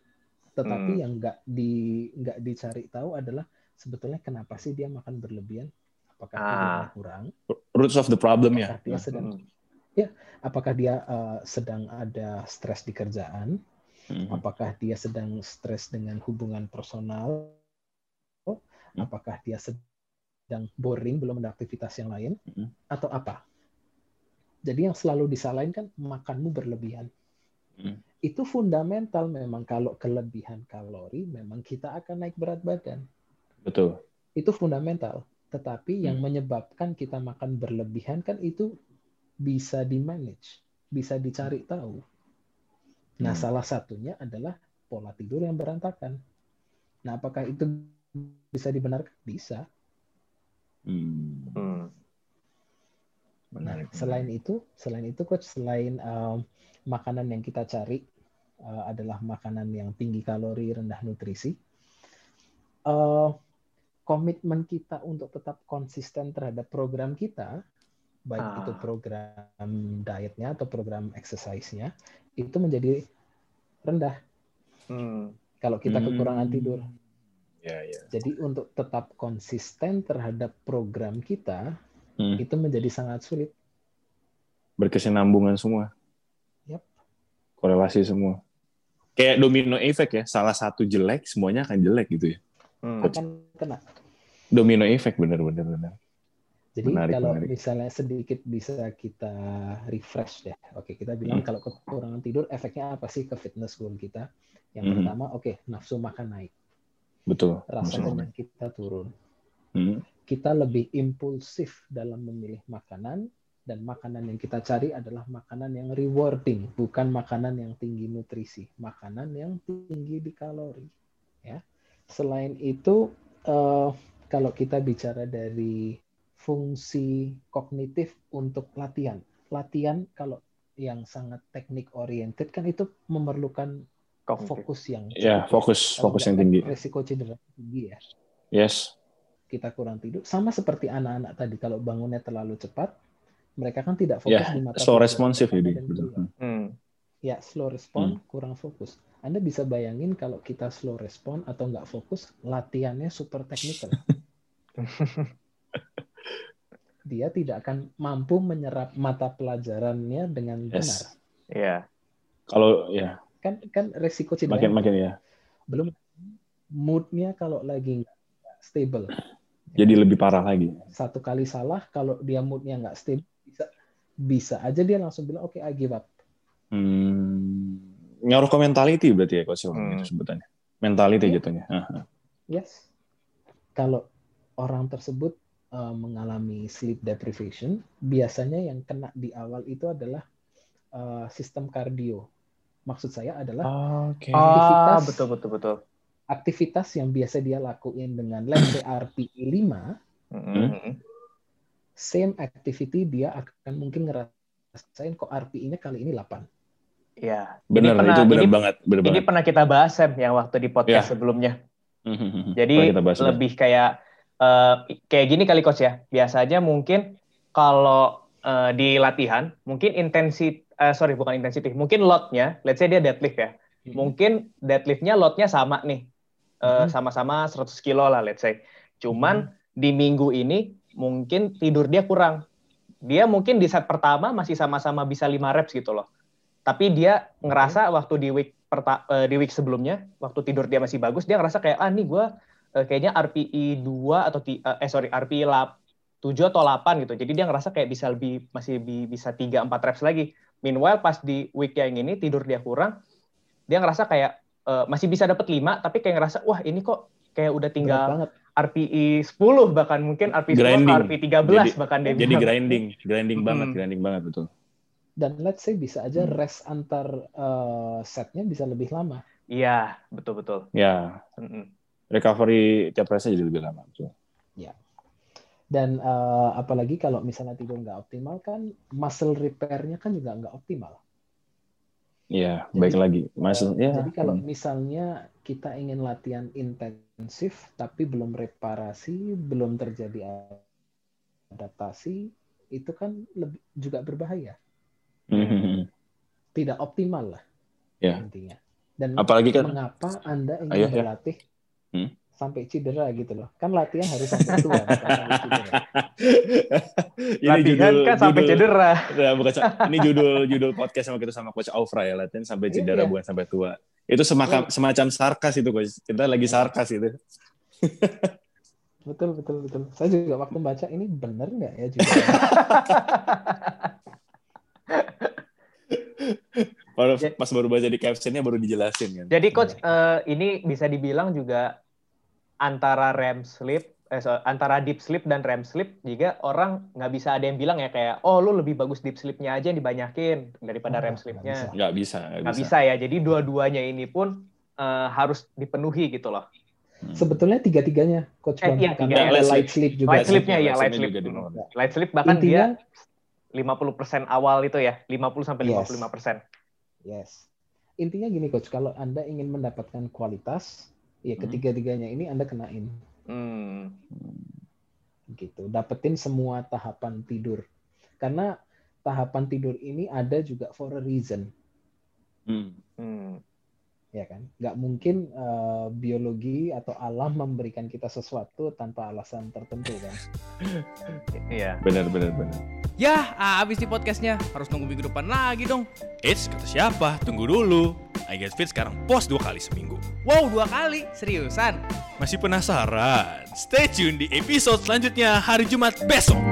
Speaker 3: Tetapi
Speaker 1: Hmm.
Speaker 3: yang nggak di nggak dicari tahu adalah sebetulnya kenapa sih dia makan berlebihan? Apakah
Speaker 1: Ah.
Speaker 3: tidurnya kurang?
Speaker 2: Roots of the problem ya.
Speaker 3: Apakah dia sedang
Speaker 1: Hmm.
Speaker 3: apakah dia uh, sedang ada stres di kerjaan?
Speaker 2: Hmm.
Speaker 3: Apakah dia sedang stres dengan hubungan personal? Apakah dia sedang boring belum ada aktivitas yang lain?
Speaker 2: Hmm.
Speaker 3: Atau apa? Jadi yang selalu disalahin kan makanmu berlebihan.
Speaker 2: Hmm.
Speaker 3: Itu fundamental memang kalau kelebihan kalori memang kita akan naik berat badan.
Speaker 2: Betul.
Speaker 3: Itu fundamental. Tetapi yang
Speaker 2: Hmm.
Speaker 3: menyebabkan kita makan berlebihan kan itu bisa di-manage, bisa dicari tahu. Nah,
Speaker 2: Hmm.
Speaker 3: salah satunya adalah pola tidur yang berantakan. Nah, apakah itu bisa dibenarkan? Bisa.
Speaker 2: Hmm.
Speaker 1: Hmm.
Speaker 3: Nah, selain itu, selain itu coach, selain um, makanan yang kita cari uh, adalah makanan yang tinggi kalori, rendah nutrisi, uh, komitmen kita untuk tetap konsisten terhadap program kita, baik
Speaker 1: Ah.
Speaker 3: itu program dietnya atau program exercise-nya, itu menjadi rendah
Speaker 1: Hmm.
Speaker 3: kalau kita
Speaker 2: Hmm.
Speaker 3: kekurangan tidur.
Speaker 2: Ya, ya.
Speaker 3: Jadi untuk tetap konsisten terhadap program kita,
Speaker 2: Hmm.
Speaker 3: itu menjadi sangat sulit.
Speaker 2: Berkesinambungan semua.
Speaker 3: Yap.
Speaker 2: Korelasi semua. Kayak domino effect ya. Salah satu jelek, semuanya akan jelek gitu ya.
Speaker 1: Hmm.
Speaker 3: Akan kena.
Speaker 2: Domino effect bener-bener.
Speaker 3: Jadi
Speaker 2: Menarik,
Speaker 3: kalau
Speaker 2: menarik.
Speaker 3: misalnya sedikit bisa kita refresh deh. Oke, kita bilang
Speaker 2: Hmm.
Speaker 3: kalau kekurangan tidur efeknya apa sih ke fitness goal kita? Yang
Speaker 2: Mhm.
Speaker 3: pertama, oke, nafsu makan naik,
Speaker 2: Betul.
Speaker 3: rasa kenyang kita turun.
Speaker 2: Hmm.
Speaker 3: Kita lebih impulsif dalam memilih makanan dan makanan yang kita cari adalah makanan yang rewarding, bukan makanan yang tinggi nutrisi, makanan yang tinggi di kalori. Ya. Selain itu, eh, kalau kita bicara dari fungsi kognitif untuk latihan, latihan kalau yang sangat teknik oriented kan itu memerlukan
Speaker 1: Kognitif.
Speaker 3: fokus yang
Speaker 2: Ya,
Speaker 3: cukup.
Speaker 2: fokus
Speaker 3: Kalau
Speaker 2: fokus yang tinggi.
Speaker 3: Resiko cedera tinggi ya.
Speaker 2: Yes.
Speaker 3: Kita kurang tidur. Sama seperti anak-anak tadi, kalau bangunnya terlalu cepat, mereka kan tidak fokus
Speaker 2: Ya,
Speaker 3: di mata
Speaker 2: slow responsif jadi.
Speaker 1: Hmm.
Speaker 3: Ya, slow respon, kurang fokus. Anda bisa bayangin kalau kita slow respon atau nggak fokus, latihannya super teknikal. dia tidak akan mampu menyerap mata pelajarannya dengan benar.
Speaker 2: Yes.
Speaker 1: Iya.
Speaker 2: Kalau ya
Speaker 3: Kan kan resiko cedera
Speaker 2: makin makin ya.
Speaker 3: belum moodnya kalau lagi nggak stable.
Speaker 2: Jadi lebih parah lagi.
Speaker 3: Satu kali salah kalau dia moodnya nggak stable bisa bisa aja dia langsung bilang oke I give up.
Speaker 2: Hmm, ngaruh ke mentality berarti ya coach Ilham
Speaker 1: Hmm.
Speaker 2: itu sebutannya. Mentality
Speaker 3: Iya.
Speaker 2: jatuhnya.
Speaker 3: Yes. Kalau orang tersebut uh, mengalami sleep deprivation, biasanya yang kena di awal itu adalah uh, sistem kardio. Maksud saya adalah
Speaker 2: Oke.
Speaker 1: Ah,
Speaker 3: Aktivitas.
Speaker 1: betul betul betul.
Speaker 3: aktivitas yang biasa dia lakuin dengan let's say RPE 5,
Speaker 1: Mm-mm.
Speaker 3: same activity dia akan mungkin ngerasain kok RPE-nya kali ini 8.
Speaker 1: Iya.
Speaker 2: Benar,
Speaker 1: pernah-
Speaker 2: itu benar
Speaker 1: ini-
Speaker 2: banget, benar
Speaker 1: Ini
Speaker 2: banget.
Speaker 1: pernah kita bahas Sam yang waktu di podcast
Speaker 2: Ya.
Speaker 1: sebelumnya. Jadi
Speaker 2: kita bahas juga.
Speaker 1: lebih kayak eh, kayak gini kali coach ya. Biasanya mungkin kalau eh, di latihan mungkin intensi eh, sorry bukan intensity, mungkin loadnya, let's say dia deadlift ya. Mungkin deadliftnya loadnya sama nih, Eh,
Speaker 3: Mhm.
Speaker 1: sama-sama 100 kilo lah let's say. Cuman di minggu ini mungkin tidur dia kurang. Dia mungkin di set pertama masih sama-sama bisa 5 reps gitu loh. Tapi dia ngerasa waktu di week perta- di week sebelumnya, waktu tidur dia masih bagus, dia ngerasa kayak ah nih gue kayaknya RPI 2 atau ti- eh sorry RPI lap 7 atau 8 gitu. Jadi dia ngerasa kayak bisa lebih masih bi- bisa 3 4 reps lagi. Meanwhile pas di week yang ini tidur dia kurang, dia ngerasa kayak eh, masih bisa dapat 5 tapi kayak ngerasa wah ini kok kayak udah tinggal
Speaker 3: banget.
Speaker 1: RPI 10 bahkan mungkin RPI 10
Speaker 2: Grinding.
Speaker 1: ke RPI 13
Speaker 2: Jadi-
Speaker 1: bahkan dia
Speaker 2: Jadi
Speaker 1: bilang.
Speaker 2: grinding, grinding
Speaker 1: Mm-mm.
Speaker 2: banget, grinding banget betul.
Speaker 3: Dan let's say bisa aja
Speaker 2: Hmm.
Speaker 3: rest antar uh, setnya bisa lebih lama.
Speaker 1: Iya, betul betul.
Speaker 2: Ya,
Speaker 1: Mm-mm.
Speaker 2: Recovery tiap restnya jadi lebih lama. Betul.
Speaker 3: Dan uh, apalagi kalau misalnya tidur nggak optimal kan muscle repair-nya kan juga nggak optimal.
Speaker 2: Iya, baik lagi. Masuk ya.
Speaker 3: Jadi kalau
Speaker 2: hmm.
Speaker 3: misalnya kita ingin latihan intensif tapi belum reparasi, belum terjadi adaptasi, itu kan lebih juga berbahaya.
Speaker 2: Hmm.
Speaker 3: Tidak optimal lah
Speaker 2: Ya.
Speaker 3: intinya. Dan
Speaker 2: Apalagi kan
Speaker 3: mengapa Anda ingin
Speaker 2: Ayo, ya. Hmm.
Speaker 3: sampai cedera gitu loh? Kan latihan harus sampai tua, cedera.
Speaker 2: ini
Speaker 1: Latihan
Speaker 2: judul,
Speaker 1: kan sampai
Speaker 2: judul-
Speaker 1: cedera.
Speaker 2: Ya, bukan ini judul judul podcast sama kita sama coach Aufra ya latihan sampai cedera
Speaker 3: Iya.
Speaker 2: bukan sampai tua. Itu semacam semacam sarkas itu coach. Kita lagi sarkas itu.
Speaker 3: Betul, betul, betul. Saya juga waktu baca ini bener nggak ya juga?
Speaker 2: Baru pas baru baca di captionnya baru dijelasin kan.
Speaker 1: Jadi coach eh, ini bisa dibilang juga antara REM sleep eh, so- antara deep sleep dan REM sleep juga orang nggak bisa ada yang bilang ya kayak oh lu lebih bagus deep sleepnya aja yang dibanyakin daripada
Speaker 3: Oh,
Speaker 1: REM
Speaker 3: nggak
Speaker 1: sleepnya.
Speaker 3: bisa.
Speaker 2: Nggak bisa,
Speaker 1: Nggak bisa ya. Jadi dua-duanya ini pun eh, harus dipenuhi gitu loh.
Speaker 3: Sebetulnya tiga-tiganya, Coach
Speaker 1: Eh, iya, tiga.
Speaker 3: ada
Speaker 2: Light
Speaker 3: light sleep juga.
Speaker 1: Light sleep-nya ya,
Speaker 2: Light
Speaker 1: sleep.
Speaker 2: juga di-
Speaker 1: Light sleep bahkan
Speaker 3: Intinya,
Speaker 1: dia 50% awal itu ya, 50 sampai
Speaker 3: Yes.
Speaker 1: 55%.
Speaker 3: yes. Intinya gini, Coach. Kalau Anda ingin mendapatkan kualitas, ya
Speaker 2: Hmm.
Speaker 3: ketiga-tiganya ini Anda kenain.
Speaker 1: Hmm.
Speaker 3: gitu dapetin semua tahapan tidur karena tahapan tidur ini ada juga for a reason
Speaker 2: Hmm.
Speaker 1: Hmm.
Speaker 3: ya kan nggak mungkin eh, biologi atau alam memberikan kita sesuatu tanpa alasan tertentu kan
Speaker 1: Iya.
Speaker 2: Benar, benar, benar.
Speaker 4: Yah, abis di podcastnya. Harus nunggu minggu depan lagi dong. Eits, kata siapa? Tunggu dulu. I Get Fit sekarang post dua kali seminggu. Wow, dua kali? Seriusan? Masih penasaran? Stay tune di episode selanjutnya hari Jumat besok.